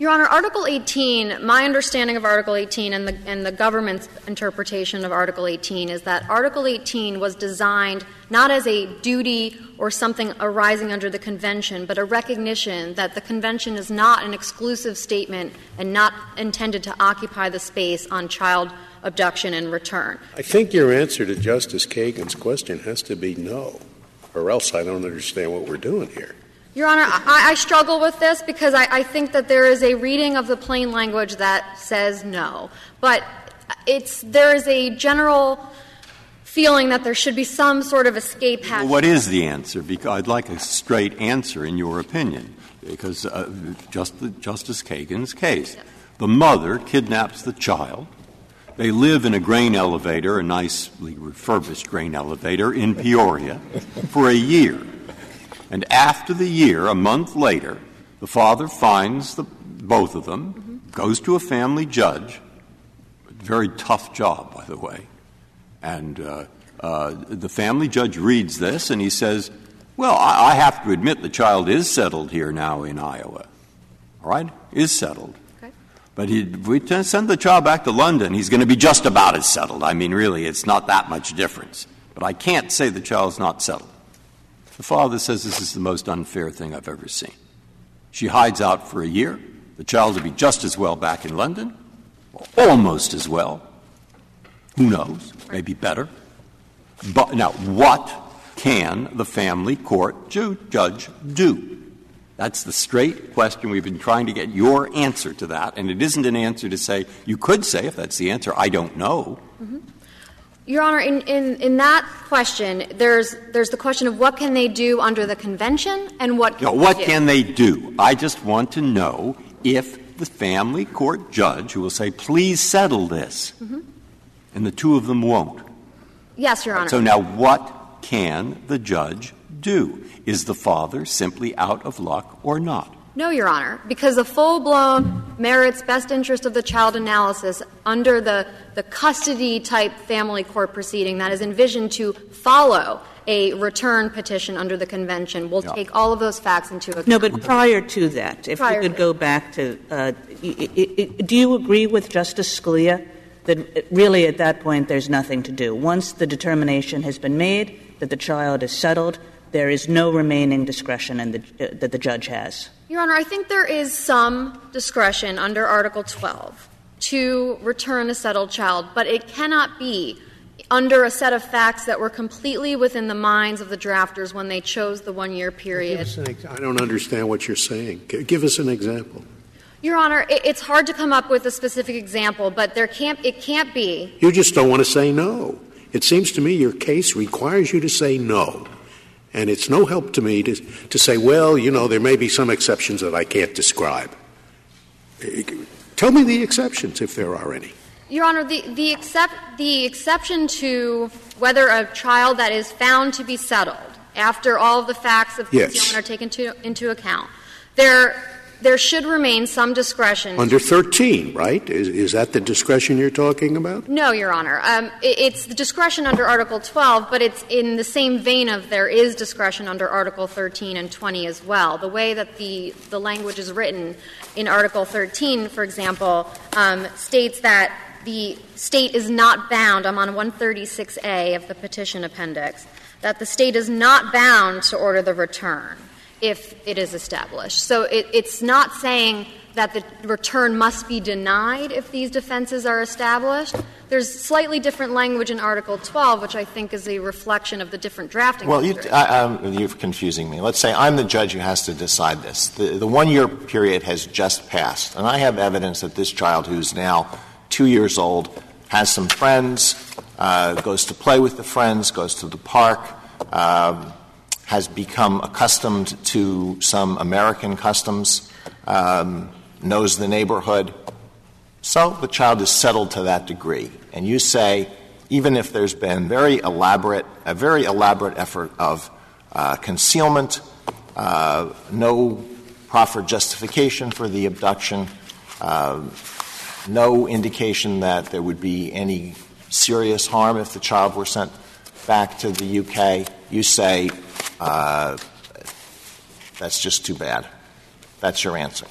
Your Honor, Article 18, my understanding of Article 18 and the, and the government's interpretation of Article 18 is that Article 18 was designed not as a duty or something arising under the convention, but a recognition that the convention is not an exclusive statement and not intended to occupy the space on child abduction and return. I think your answer to Justice Kagan's question has to be no, or else I don't understand what we're doing here. Your Honor, I, I struggle with this because I, I, think that there is a reading of the plain language that says no. But it's, there is a general feeling that there should be some sort of escape hatch. Well, what is the answer? Because I'd like a straight answer in your opinion, because uh, just the, Justice Kagan's case. Yes. The mother kidnaps the child. They live in a grain elevator, a nicely refurbished grain elevator in Peoria, for a year. And after the year, a month later, the father finds the, both of them, mm-hmm. goes to a family judge, very tough job, by the way. And uh, uh, the family judge reads this and he says, Well, I, I have to admit the child is settled here now in Iowa. All right? Is settled. But he, if we send the child back to London, he's going to be just about as settled. I mean, really, it's not that much difference. But I can't say the child's not settled. The father says this is the most unfair thing I've ever seen. She hides out for a year. The child will be just as well back in London, almost as well. Who knows? Maybe better. But now, what can the family court judge do? That's the straight question. We've been trying to get your answer to that, and it isn't an answer to say, you could say, if that's the answer, I don't know. Mm-hmm. Your Honor, in, in, in that question, there's, there's the question of what can they do under the convention and what can no, what can they do? I just want to know if the family court judge who will say, please settle this, mm-hmm. and the two of them won't. Yes, Your Honor. So now what can the judge do? Is the father simply out of luck or not? No, Your Honor, because the full blown merits best interest of the child analysis under the, the custody type family court proceeding that is envisioned to follow a return petition under the convention will yeah. take all of those facts into account. No, but prior to that, if prior we could go back to, uh, do you agree with Justice Scalia that really at that point there's nothing to do? Once the determination has been made that the child is settled, there is no remaining discretion the, uh, that the judge has. Your Honor, I think there is some discretion under Article 12 to return a settled child, but it cannot be under a set of facts that were completely within the minds of the drafters when they chose the one year period. I don't understand what you're saying. Give us an example. Your Honor, it's hard to come up with a specific example, but there can't, it can't be. You just don't want to say no. It seems to me your case requires you to say no. And it's no help to me to, to say, well, you know, there may be some exceptions that I can't describe. Tell me the exceptions, if there are any. Your Honor, the, the, except, the exception to whether a child that is found to be settled after all of the facts of yes. concealment are taken to, into account, there there should remain some discretion. Under 13, right? Is, is that the discretion you're talking about? No, Your Honor. Um, it, it's the discretion under Article 12, but it's in the same vein of there is discretion under Article 13 and 20 as well. The way that the, the language is written in Article 13, for example, um, states that the state is not bound, I'm on 136A of the petition appendix, that the state is not bound to order the return if it is established. So it, it's not saying that the return must be denied if these defenses are established. There's slightly different language in Article 12, which I think is a reflection of the different drafting. Well, you, you're confusing me. Let's say I'm the judge who has to decide this. The, the one year period has just passed, and I have evidence that this child, who's now two years old, has some friends, uh, goes to play with the friends, goes to the park, um, has become accustomed to some American customs, um, knows the neighborhood. So the child is settled to that degree. And you say, even if there's been very elaborate, a very elaborate effort of uh, concealment, uh, no proffered justification for the abduction, uh, no indication that there would be any serious harm if the child were sent back to the UK, you say that's just too bad. That's your answer.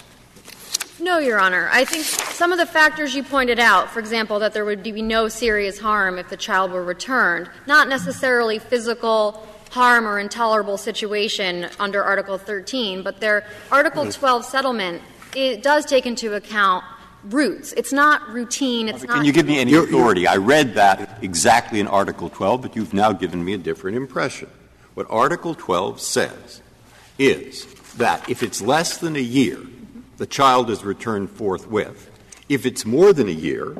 No, Your Honor. I think some of the factors you pointed out, for example, that there would be no serious harm if the child were returned, not necessarily physical harm or intolerable situation under Article 13, but their Article mm-hmm. 12 settlement it does take into account roots. It's not routine. It's Can you give me any authority? I read that exactly in Article 12, but you've now given me a different impression. What Article 12 says is that if it's less than a year, the child is returned forthwith. If it's more than a year,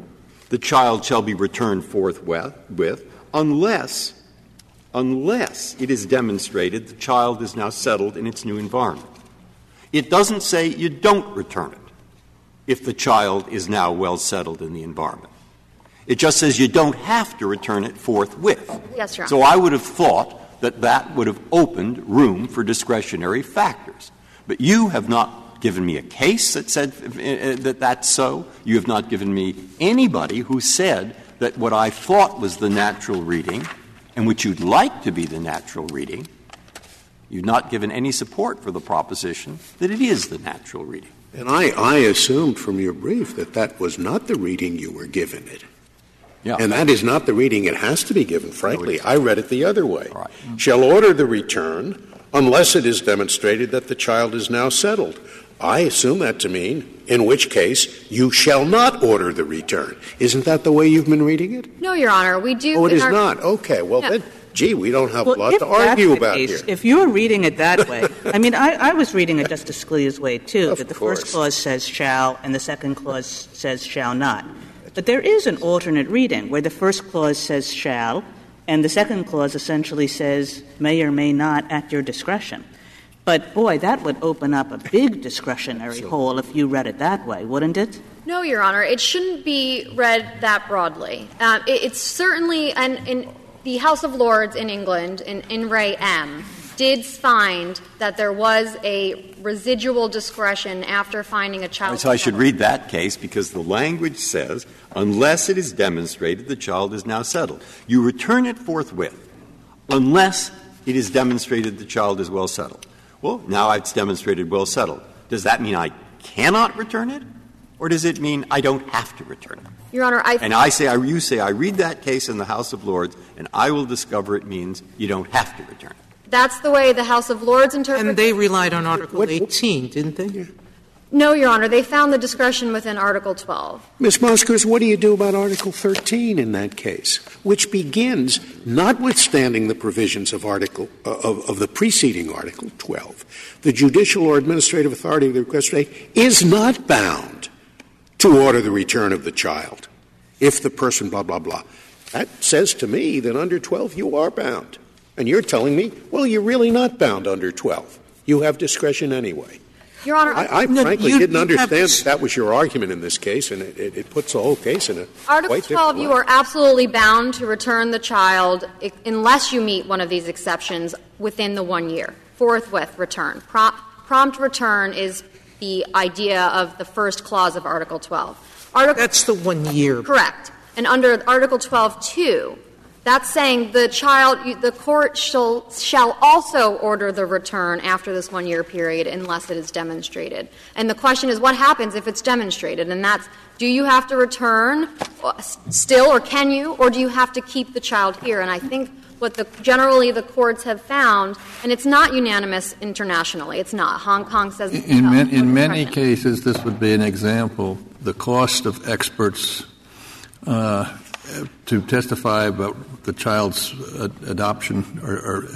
the child shall be returned forthwith unless unless it is demonstrated the child is now settled in its new environment. It doesn't say you don't return it if the child is now well settled in the environment. It just says you don't have to return it forthwith. Yes, Your Honor. So I would have thought that that would have opened room for discretionary factors. But you have not given me a case that said uh, that that's so. You have not given me anybody who said that what I thought was the natural reading and which you'd like to be the natural reading, you've not given any support for the proposition that it is the natural reading. And I, I assumed from your brief that that was not the reading you were given it. Yeah. And that is not the reading it has to be given, frankly. I read it the other way. Right. Mm. Shall order the return unless it is demonstrated that the child is now settled. I assume that to mean, in which case, you shall not order the return. Isn't that the way you've been reading it? No, Your Honor. We do. Oh, it is our, not. Okay. Well, then, gee, we don't have well, a lot to argue about case, here. If you're reading it that way, [laughs] I mean, I, I, was reading it Justice Scalia's way, too, of that the course. first clause says shall and the second clause says shall not. But there is an alternate reading where the first clause says shall, and the second clause essentially says may or may not at your discretion. But boy, that would open up a big discretionary so, hole if you read it that way, wouldn't it? No, Your Honor. It shouldn't be read that broadly. Uh, it, it's certainly, and in the House of Lords in England, in, in Re M, did find that there was a residual discretion after finding a child. So I should read that case because the language says, unless it is demonstrated the child is now settled. You return it forthwith, unless it is demonstrated the child is well settled. Well, now it's demonstrated well settled. Does that mean I cannot return it? Or does it mean I don't have to return it? Your Honor, I and I say, I, you say, I read that case in the House of Lords, and I will discover it means you don't have to return it. That's the way the House of Lords interpreted. And they relied on Article 18, didn't they? No, Your Honor. They found the discretion within Article 12. Ms. Moskowitz, what do you do about Article 13 in that case, which begins, notwithstanding the provisions of Article uh, of, of, the preceding Article 12, the judicial or administrative authority of the request is not bound to order the return of the child if the person blah blah blah. That says to me that under 12 you are bound. And you're telling me, well, you're really not bound under 12. You have discretion anyway. Your Honor, I, I no, frankly you, didn't you understand that was your argument in this case, and it, it, it puts the whole case in a Article 12, you are absolutely bound to return the child unless you meet one of these exceptions within the one year. Forthwith return. Prompt, prompt return is the idea of the first clause of Article 12. Article, That's the one year. Correct. And under Article 12, 2, that's saying the child, the court shall, shall also order the return after this one year period unless it is demonstrated. And the question is, what happens if it's demonstrated? And that's, do you have to return uh, still, or can you, or do you have to keep the child here? And I think what the, generally the courts have found, and it's not unanimous internationally. It's not. Hong Kong says in, in, in many cases, this would be an example. The cost of experts uh, to testify about the child's adoption or, or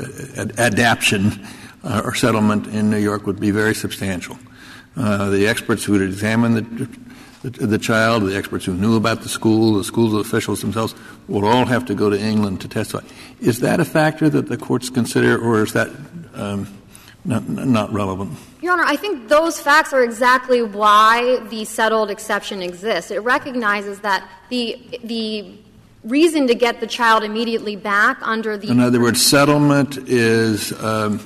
adaption uh, or settlement in New York would be very substantial. Uh, the experts who would examine the the, the child, the experts who knew about the school, the school officials themselves, would all have to go to England to testify. Is that a factor that the courts consider, or is that um, not, not relevant? Your Honor, I think those facts are exactly why the settled exception exists. It recognizes that the the reason to get the child immediately back under the. In other words, settlement is um,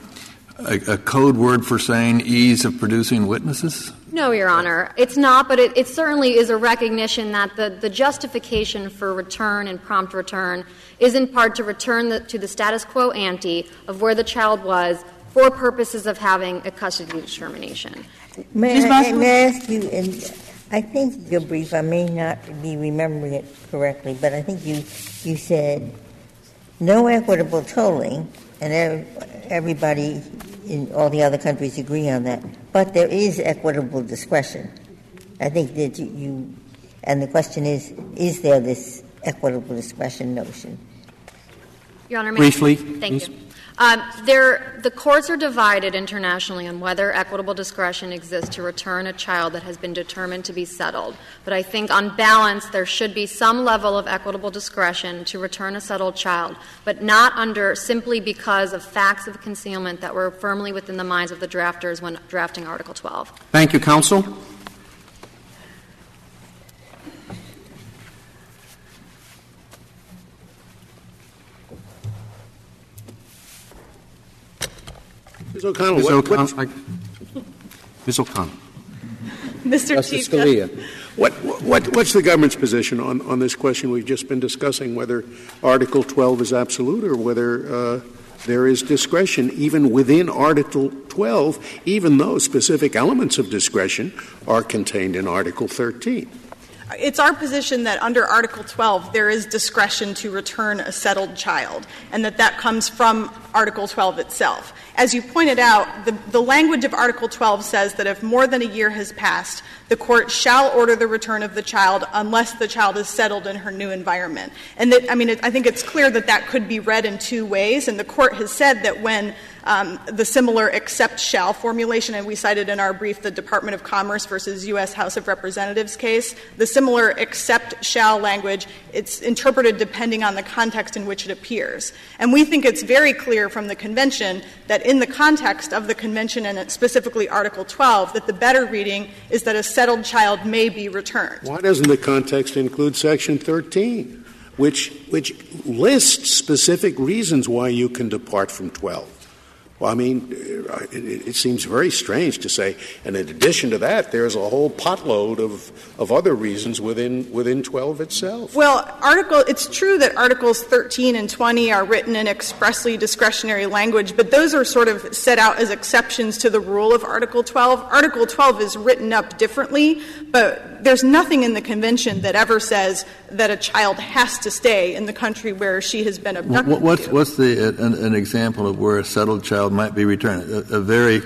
a, a, code word for saying ease of producing witnesses? No, Your Honor. It's not, but it, it certainly is a recognition that the, the justification for return and prompt return is in part to return the, to the status quo ante of where the child was for purposes of having a custody determination. May, I, may I ask you, and I think your brief, I may not be remembering it correctly, but I think you, you said no equitable tolling, and everybody in all the other countries agree on that, but there is equitable discretion. I think that you, and the question is, is there this equitable discretion notion? Your Honor, briefly, thank please. you. Um, there, the courts are divided internationally on whether equitable discretion exists to return a child that has been determined to be settled. But I think, on balance, there should be some level of equitable discretion to return a settled child, but not under simply because of facts of concealment that were firmly within the minds of the drafters when drafting Article 12. Thank you, counsel. Ms. O'Connell, Ms. what, O'Connell, I, Ms. O'Connell. Mr. Justice Chief Scalia. What, what, what's the government's position on, on this question we've just been discussing, whether Article 12 is absolute or whether uh, there is discretion even within Article 12, even though specific elements of discretion are contained in Article 13? It's our position that under Article 12 there is discretion to return a settled child, and that that comes from Article 12 itself. As you pointed out, the, the language of Article 12 says that if more than a year has passed, the court shall order the return of the child unless the child is settled in her new environment. And that, I mean, it, I think it's clear that that could be read in two ways, and the court has said that when Um, the similar except shall formulation, and we cited in our brief the Department of Commerce versus U.S. House of Representatives case. The similar except shall language, it's interpreted depending on the context in which it appears. And we think it's very clear from the convention that in the context of the convention and specifically Article 12, that the better reading is that a settled child may be returned. Why doesn't the context include Section 13? Which, which lists specific reasons why you can depart from 12. Well, I mean, uh, it, it, seems very strange to say, and in addition to that, there's a whole potload of, of other reasons within, within 12 itself. Well, article, it's true that Articles 13 and 20 are written in expressly discretionary language, but those are sort of set out as exceptions to the rule of Article 12. Article 12 is written up differently, but there's nothing in the convention that ever says that a child has to stay in the country where she has been abducted. What, what's, what's the, uh, an, an, example of where a settled child might be returned? A, a very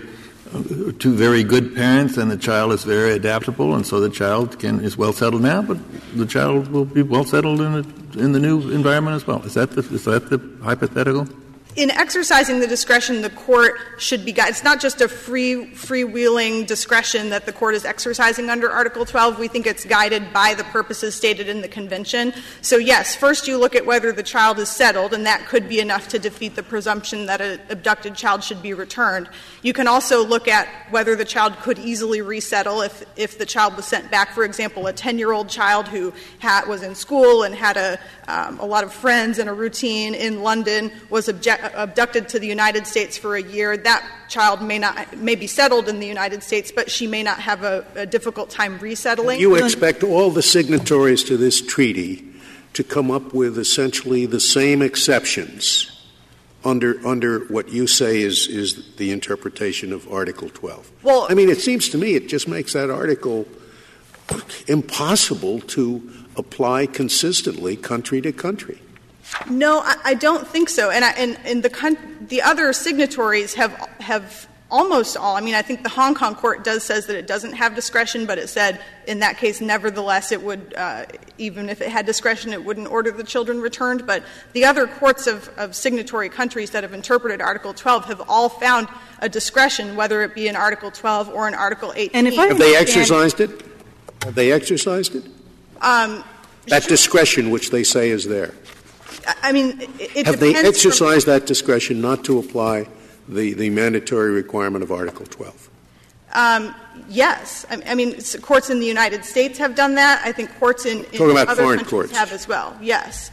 uh, two very good parents, and the child is very adaptable, and so the child can is well settled now, but the child will be well settled in the, in the new environment as well. Is that the, is that the hypothetical? In exercising the discretion, the court should be guided. It's not just a free, freewheeling discretion that the court is exercising under Article 12. We think it's guided by the purposes stated in the convention. So, yes, first you look at whether the child is settled, and that could be enough to defeat the presumption that an abducted child should be returned. You can also look at whether the child could easily resettle if, if the child was sent back. For example, a 10 year old child who had, was in school and had a, um, a lot of friends and a routine in London was object- abducted to the United States for a year, that child may not may be settled in the United States, but she may not have a, a difficult time resettling. You expect all the signatories to this treaty to come up with essentially the same exceptions under under what you say is is the interpretation of Article 12. Well, I mean, it seems to me it just makes that article impossible to apply consistently country to country. No, I, I don't think so. And, I, and, and the, the other signatories have, have almost all. I mean, I think the Hong Kong court does says that it doesn't have discretion, but it said in that case, nevertheless, it would, uh, even if it had discretion, it wouldn't order the children returned. But the other courts of, of signatory countries that have interpreted Article 12 have all found a discretion, whether it be in Article 12 or in Article 18. And if I have they exercised it? Have they exercised it? Um, that discretion which they say is there. I mean, it, Have they depends exercised that discretion not to apply the, the mandatory requirement of Article 12? Um, yes. I, I mean, courts in the United States have done that. I think courts in, in Talking about other foreign countries courts. have as well. Yes.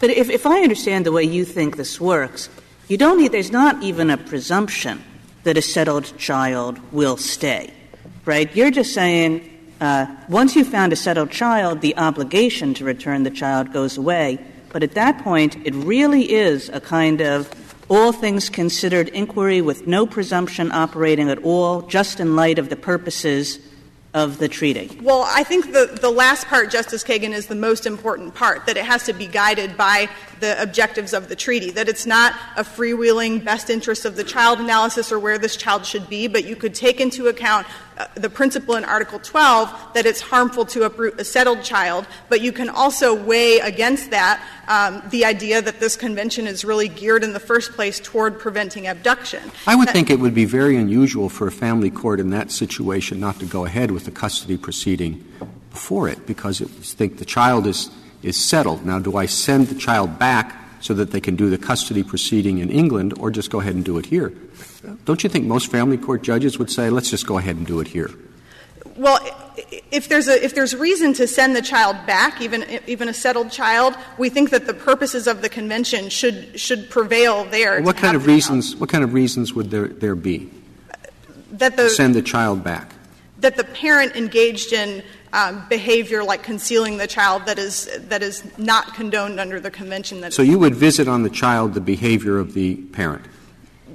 But if, if I understand the way you think this works, you don't need, there's not even a presumption that a settled child will stay, right? You're just saying uh, once you found a settled child, the obligation to return the child goes away. But at that point, it really is a kind of all things considered inquiry with no presumption operating at all, just in light of the purposes of the treaty. Well, I think the, the last part, Justice Kagan, is the most important part, that it has to be guided by the objectives of the treaty, that it's not a freewheeling best interest of the child analysis or where this child should be, but you could take into account the principle in Article 12 that it's harmful to uproot a settled child, but you can also weigh against that um, the idea that this convention is really geared in the first place toward preventing abduction. I would That- think it would be very unusual for a family court in that situation not to go ahead with the custody proceeding before it because it would think the child is, is settled. Now, do I send the child back so that they can do the custody proceeding in England or just go ahead and do it here? Don't you think most family court judges would say, let's just go ahead and do it here? Well, if there's a if there's reason to send the child back, even even a settled child, we think that the purposes of the convention should should prevail there. What kind of reasons, what kind of reasons would there, there be that to the send the child back? that the parent engaged in um, behavior like concealing the child that is that is not condoned under the convention. That So you would visit on the child the behavior of the parent?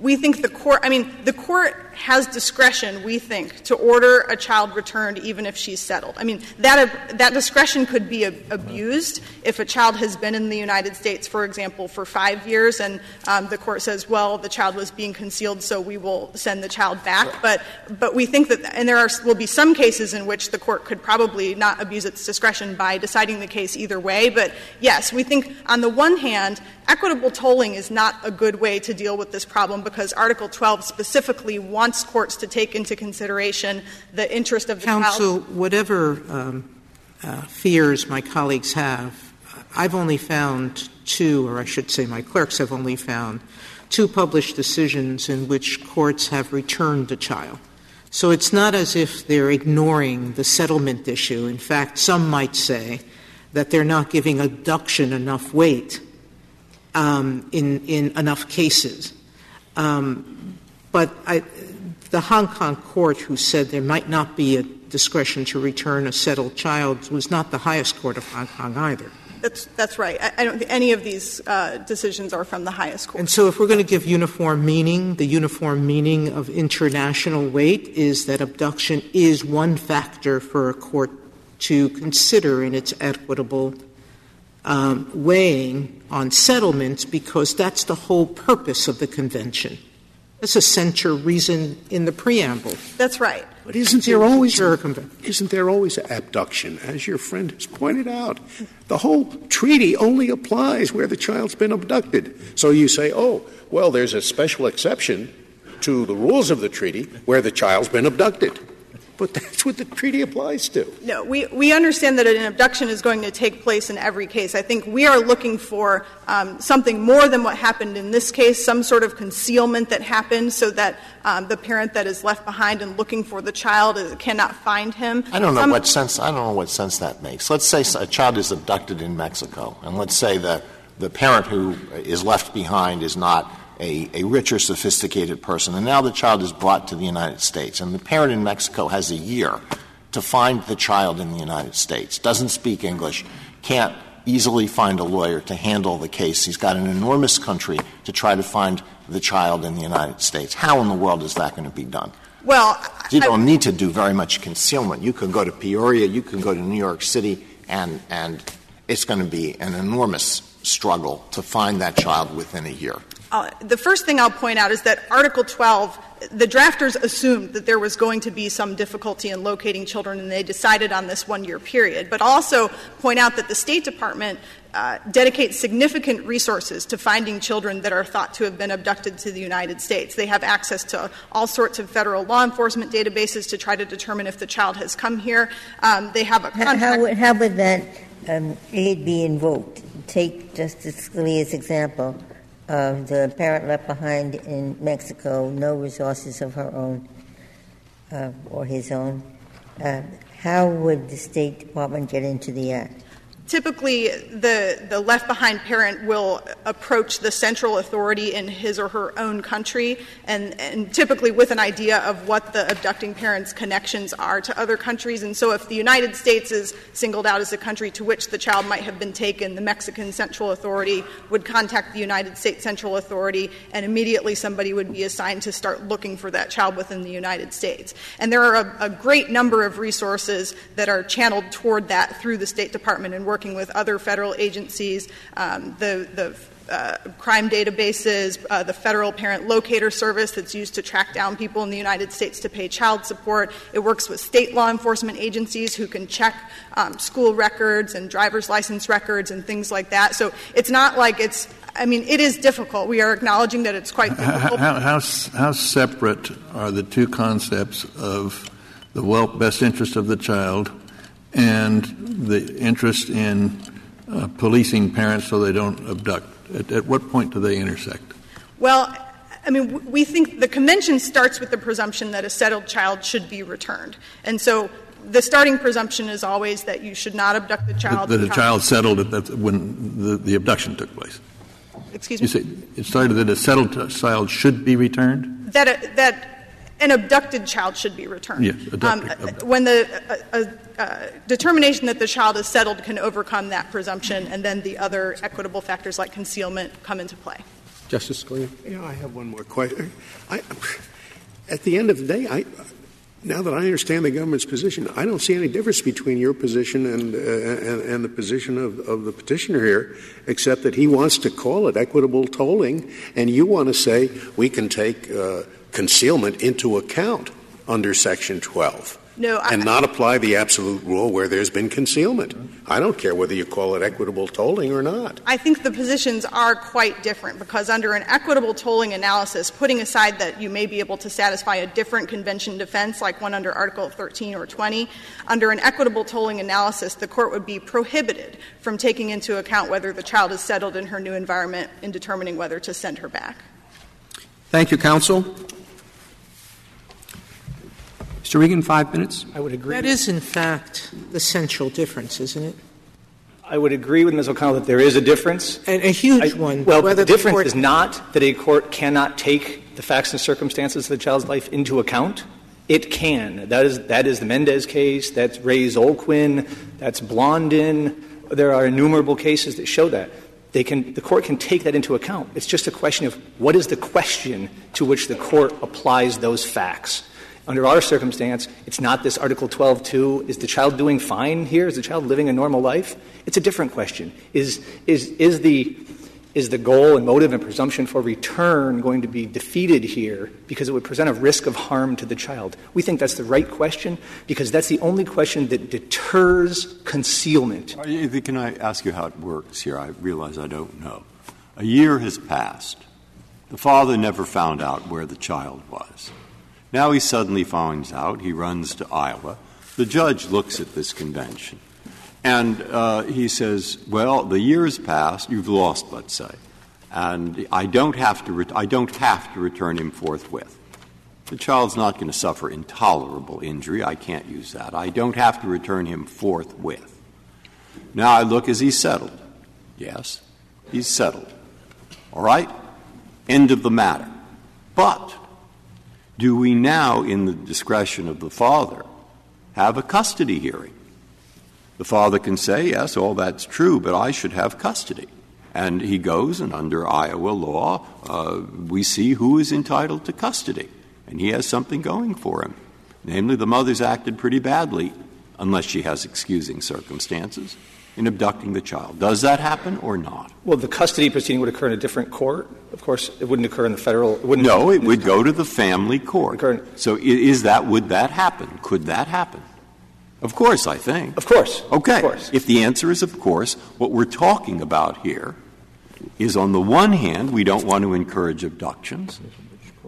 We think the court. I mean, the court has discretion. We think to order a child returned even if she's settled. I mean that that discretion could be ab- abused if a child has been in the United States, for example, for five years, and um, the court says, well, the child was being concealed, so we will send the child back. But but we think that, and there are will be some cases in which the court could probably not abuse its discretion by deciding the case either way. But yes, we think on the one hand, equitable tolling is not a good way to deal with this problem because Article 12 specifically wants courts to take into consideration the interest of the Counsel, child. whatever um, uh, fears my colleagues have, I've only found two, or I should say my clerks have only found, two published decisions in which courts have returned a child. So it's not as if they're ignoring the settlement issue. In fact, some might say that they're not giving abduction enough weight um, in, in enough cases. Um, but I, the Hong Kong court, who said there might not be a discretion to return a settled child, was not the highest court of Hong Kong either. That's, that's right. I, I don't think any of these uh, decisions are from the highest court. And so, if we're going to give uniform meaning, the uniform meaning of international weight is that abduction is one factor for a court to consider in its equitable Um, weighing on settlements because that's the whole purpose of the convention. That's a central reason in the preamble. That's right. But isn't there always Circumvent. isn't there always abduction, as your friend has pointed out? The whole treaty only applies where the child's been abducted. So you say, oh, well, there's a special exception to the rules of the treaty where the child's been abducted. But that's what the treaty applies to. No, we, we understand that an abduction is going to take place in every case. I think we are looking for um, something more than what happened in this case, some sort of concealment that happened so that um, the parent that is left behind and looking for the child is, cannot find him. I don't know Some- what sense. I don't know what sense that makes. Let's say a child is abducted in Mexico, and let's say the the parent who is left behind is not a, a rich or sophisticated person, and now the child is brought to the United States, and the parent in Mexico has a year to find the child in the United States, doesn't speak English, can't easily find a lawyer to handle the case. He's got an enormous country to try to find the child in the United States. How in the world is that going to be done? Well, You don't need to do very much concealment. You can go to Peoria, you can go to New York City, and, and it's going to be an enormous struggle to find that child within a year. Uh, the first thing I'll point out is that Article 12, the drafters assumed that there was going to be some difficulty in locating children, and they decided on this one year period. But also point out that the State Department uh, dedicates significant resources to finding children that are thought to have been abducted to the United States. They have access to all sorts of federal law enforcement databases to try to determine if the child has come here. Um, they have a contract. How, would, how would that um, aid be invoked? Take Justice Scalia's example of the parent left behind in Mexico, no resources of her own uh, or his own. Uh, how would the State Department get into the act? Typically the, the left behind parent will approach the central authority in his or her own country and, and typically with an idea of what the abducting parent's connections are to other countries. And so if the united states is singled out as a country to which the child might have been taken the mexican central authority would contact the united states central authority and immediately somebody would be assigned to start looking for that child within the united states. And there are a, a great number of resources that are channeled toward that through the state department and working with other federal agencies, um, the, the uh, crime databases, uh, the federal parent locator service that's used to track down people in the United States to pay child support. It works with state law enforcement agencies who can check um, school records and driver's license records and things like that. So it's not like it's I mean, it is difficult. We are acknowledging that it's quite difficult. How, how, how separate are the two concepts of the well, best interest of the child and the interest in uh, policing parents so they don't abduct? At, at what point do they intersect? Well, I mean, we think the convention starts with the presumption that a settled child should be returned. And so the starting presumption is always that you should not abduct the child. That, a child settled at that when the, the abduction took place. Excuse me? You say it started that a settled child should be returned? That, that an abducted child should be returned. Yes, abducted, um, when the uh, uh, determination that the child is settled can overcome that presumption, and then the other equitable factors like concealment come into play. Justice Scalia? Yeah, I have one more question. I, at the end of the day, I, now that I understand the government's position, I don't see any difference between your position and, uh, and, and, the position of, of, the petitioner here, except that he wants to call it equitable tolling, and you want to say we can take uh, concealment into account under Section 12. No, I, and not apply the absolute rule where there's been concealment. I don't care whether you call it equitable tolling or not. I think the positions are quite different because under an equitable tolling analysis, putting aside that you may be able to satisfy a different convention defense like one under Article 13 or 20, under an equitable tolling analysis, the court would be prohibited from taking into account whether the child is settled in her new environment in determining whether to send her back. Thank you, counsel. Mr. Regan, five minutes. I would agree. That is, in fact, the central difference, isn't it? I would agree with Ms. O'Connell that there is a difference. And a huge I, one. Well, the difference the is not that a court cannot take the facts and circumstances of the child's life into account. It can. That is, that is the Mendez case. That's Ray Zolquin. That's Blondin. There are innumerable cases that show that. They can, the court can take that into account. It's just a question of what is the question to which the court applies those facts. Under our circumstance, it's not this Article 12.2, is the child doing fine here? Is the child living a normal life? It's a different question. Is, is, is, the, is the goal and motive and presumption for return going to be defeated here because it would present a risk of harm to the child? We think that's the right question because that's the only question that deters concealment. Can I ask you how it works here? I realize I don't know. A year has passed. The father never found out where the child was. Now he suddenly finds out, he runs to Iowa. The judge looks at this convention and uh, he says, Well, the years passed, you've lost, let's say, and I don't have to, I don't have to return him forthwith. The child's not going to suffer intolerable injury. I can't use that. I don't have to return him forthwith. Now I look, is he settled? Yes, he's settled. All right? End of the matter. But do we now, in the discretion of the father, have a custody hearing? The father can say, yes, all that's true, but I should have custody. And he goes, and under Iowa law, uh, we see who is entitled to custody. And he has something going for him. Namely, the mother's acted pretty badly, unless she has excusing circumstances. In abducting the child. Does that happen or not? Well, the custody proceeding would occur in a different court. Of course, it wouldn't occur in the federal. It wouldn't no, it would go to the family court. So is that would that happen? Could that happen? Of course, I think. Of course. Okay. Of course. If the answer is of course, what we're talking about here is on the one hand, we don't want to encourage abductions.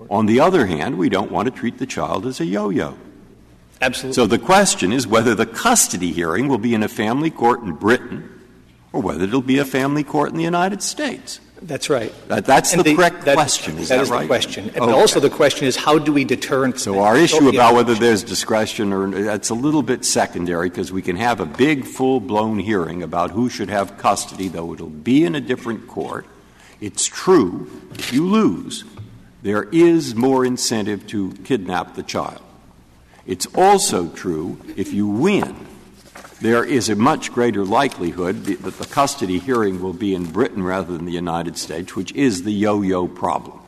On the other hand, we don't want to treat the child as a yo yo. Absolutely. So the question is whether the custody hearing will be in a family court in Britain or whether it'll be a family court in the United States. That's right. That, that's And the, correct that- question. Is that that, is right? the question. And Okay. also the question is how do we deter? So our issue about whether there's discretion or that's a little bit secondary because we can have a big full blown hearing about who should have custody, though it'll be in a different court. It's true if you lose, there is more incentive to kidnap the child. It's also true if you win, there is a much greater likelihood that the custody hearing will be in Britain rather than the United States, which is the yo yo problem.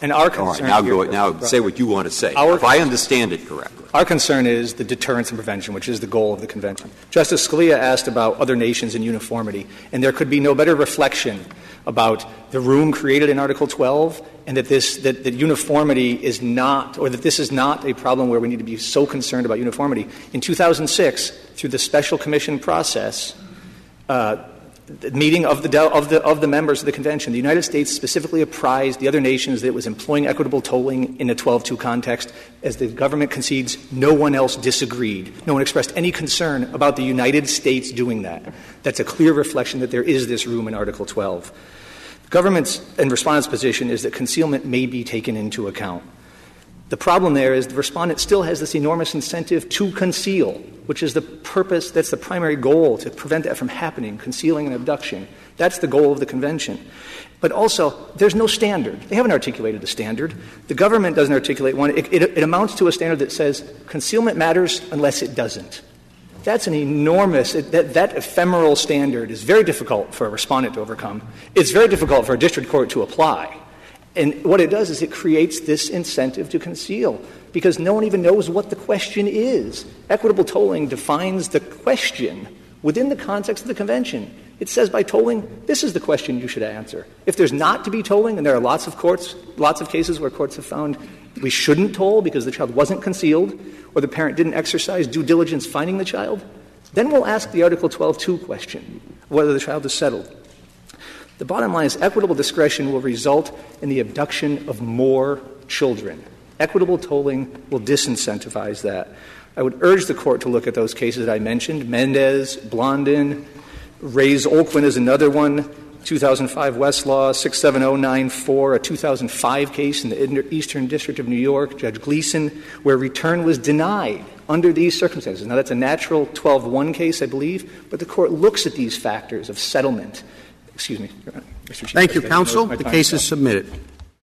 And our concern All right, now go now say what you want to say. Our- if I understand it correctly. Our concern is the deterrence and prevention, which is the goal of the convention. Justice Scalia asked about other nations and uniformity, and there could be no better reflection about the room created in Article 12 and that this that, that uniformity is not or that this is not a problem where we need to be so concerned about uniformity. In 2006, through the special commission process, uh, meeting of the, members of the convention, the United States specifically apprised the other nations that it was employing equitable tolling in a 12 2 context. As the government concedes, no one else disagreed. No one expressed any concern about the United States doing that. That's a clear reflection that there is this room in Article 12. The government's and respondent's position is that concealment may be taken into account. The problem there is the respondent still has this enormous incentive to conceal, which is the purpose, that's the primary goal, to prevent that from happening, concealing an abduction. That's the goal of the convention. But also, there's no standard. They haven't articulated a standard. The government doesn't articulate one. It, it, it amounts to a standard that says concealment matters unless it doesn't. That's an enormous, it, that, that ephemeral standard is very difficult for a respondent to overcome. It's very difficult for a district court to apply. And what it does is it creates this incentive to conceal because no one even knows what the question is. Equitable tolling defines the question within the context of the convention. It says by tolling, this is the question you should answer. If there's not to be tolling, and there are lots of courts, lots of cases where courts have found we shouldn't toll because the child wasn't concealed or the parent didn't exercise due diligence finding the child, then we'll ask the Article 12.2 question, whether the child is settled. The bottom line is equitable discretion will result in the abduction of more children. Equitable tolling will disincentivize that. I would urge the court to look at those cases that I mentioned Mendez, Blondin, Reyes Olguin is another one, 2005 Westlaw 67094, a 2005 case in the Eastern District of New York, Judge Gleeson, where return was denied under these circumstances. Now, that's a natural 12 1 case, I believe, but the court looks at these factors of settlement. Excuse me, Thank you, counsel. The case is submitted.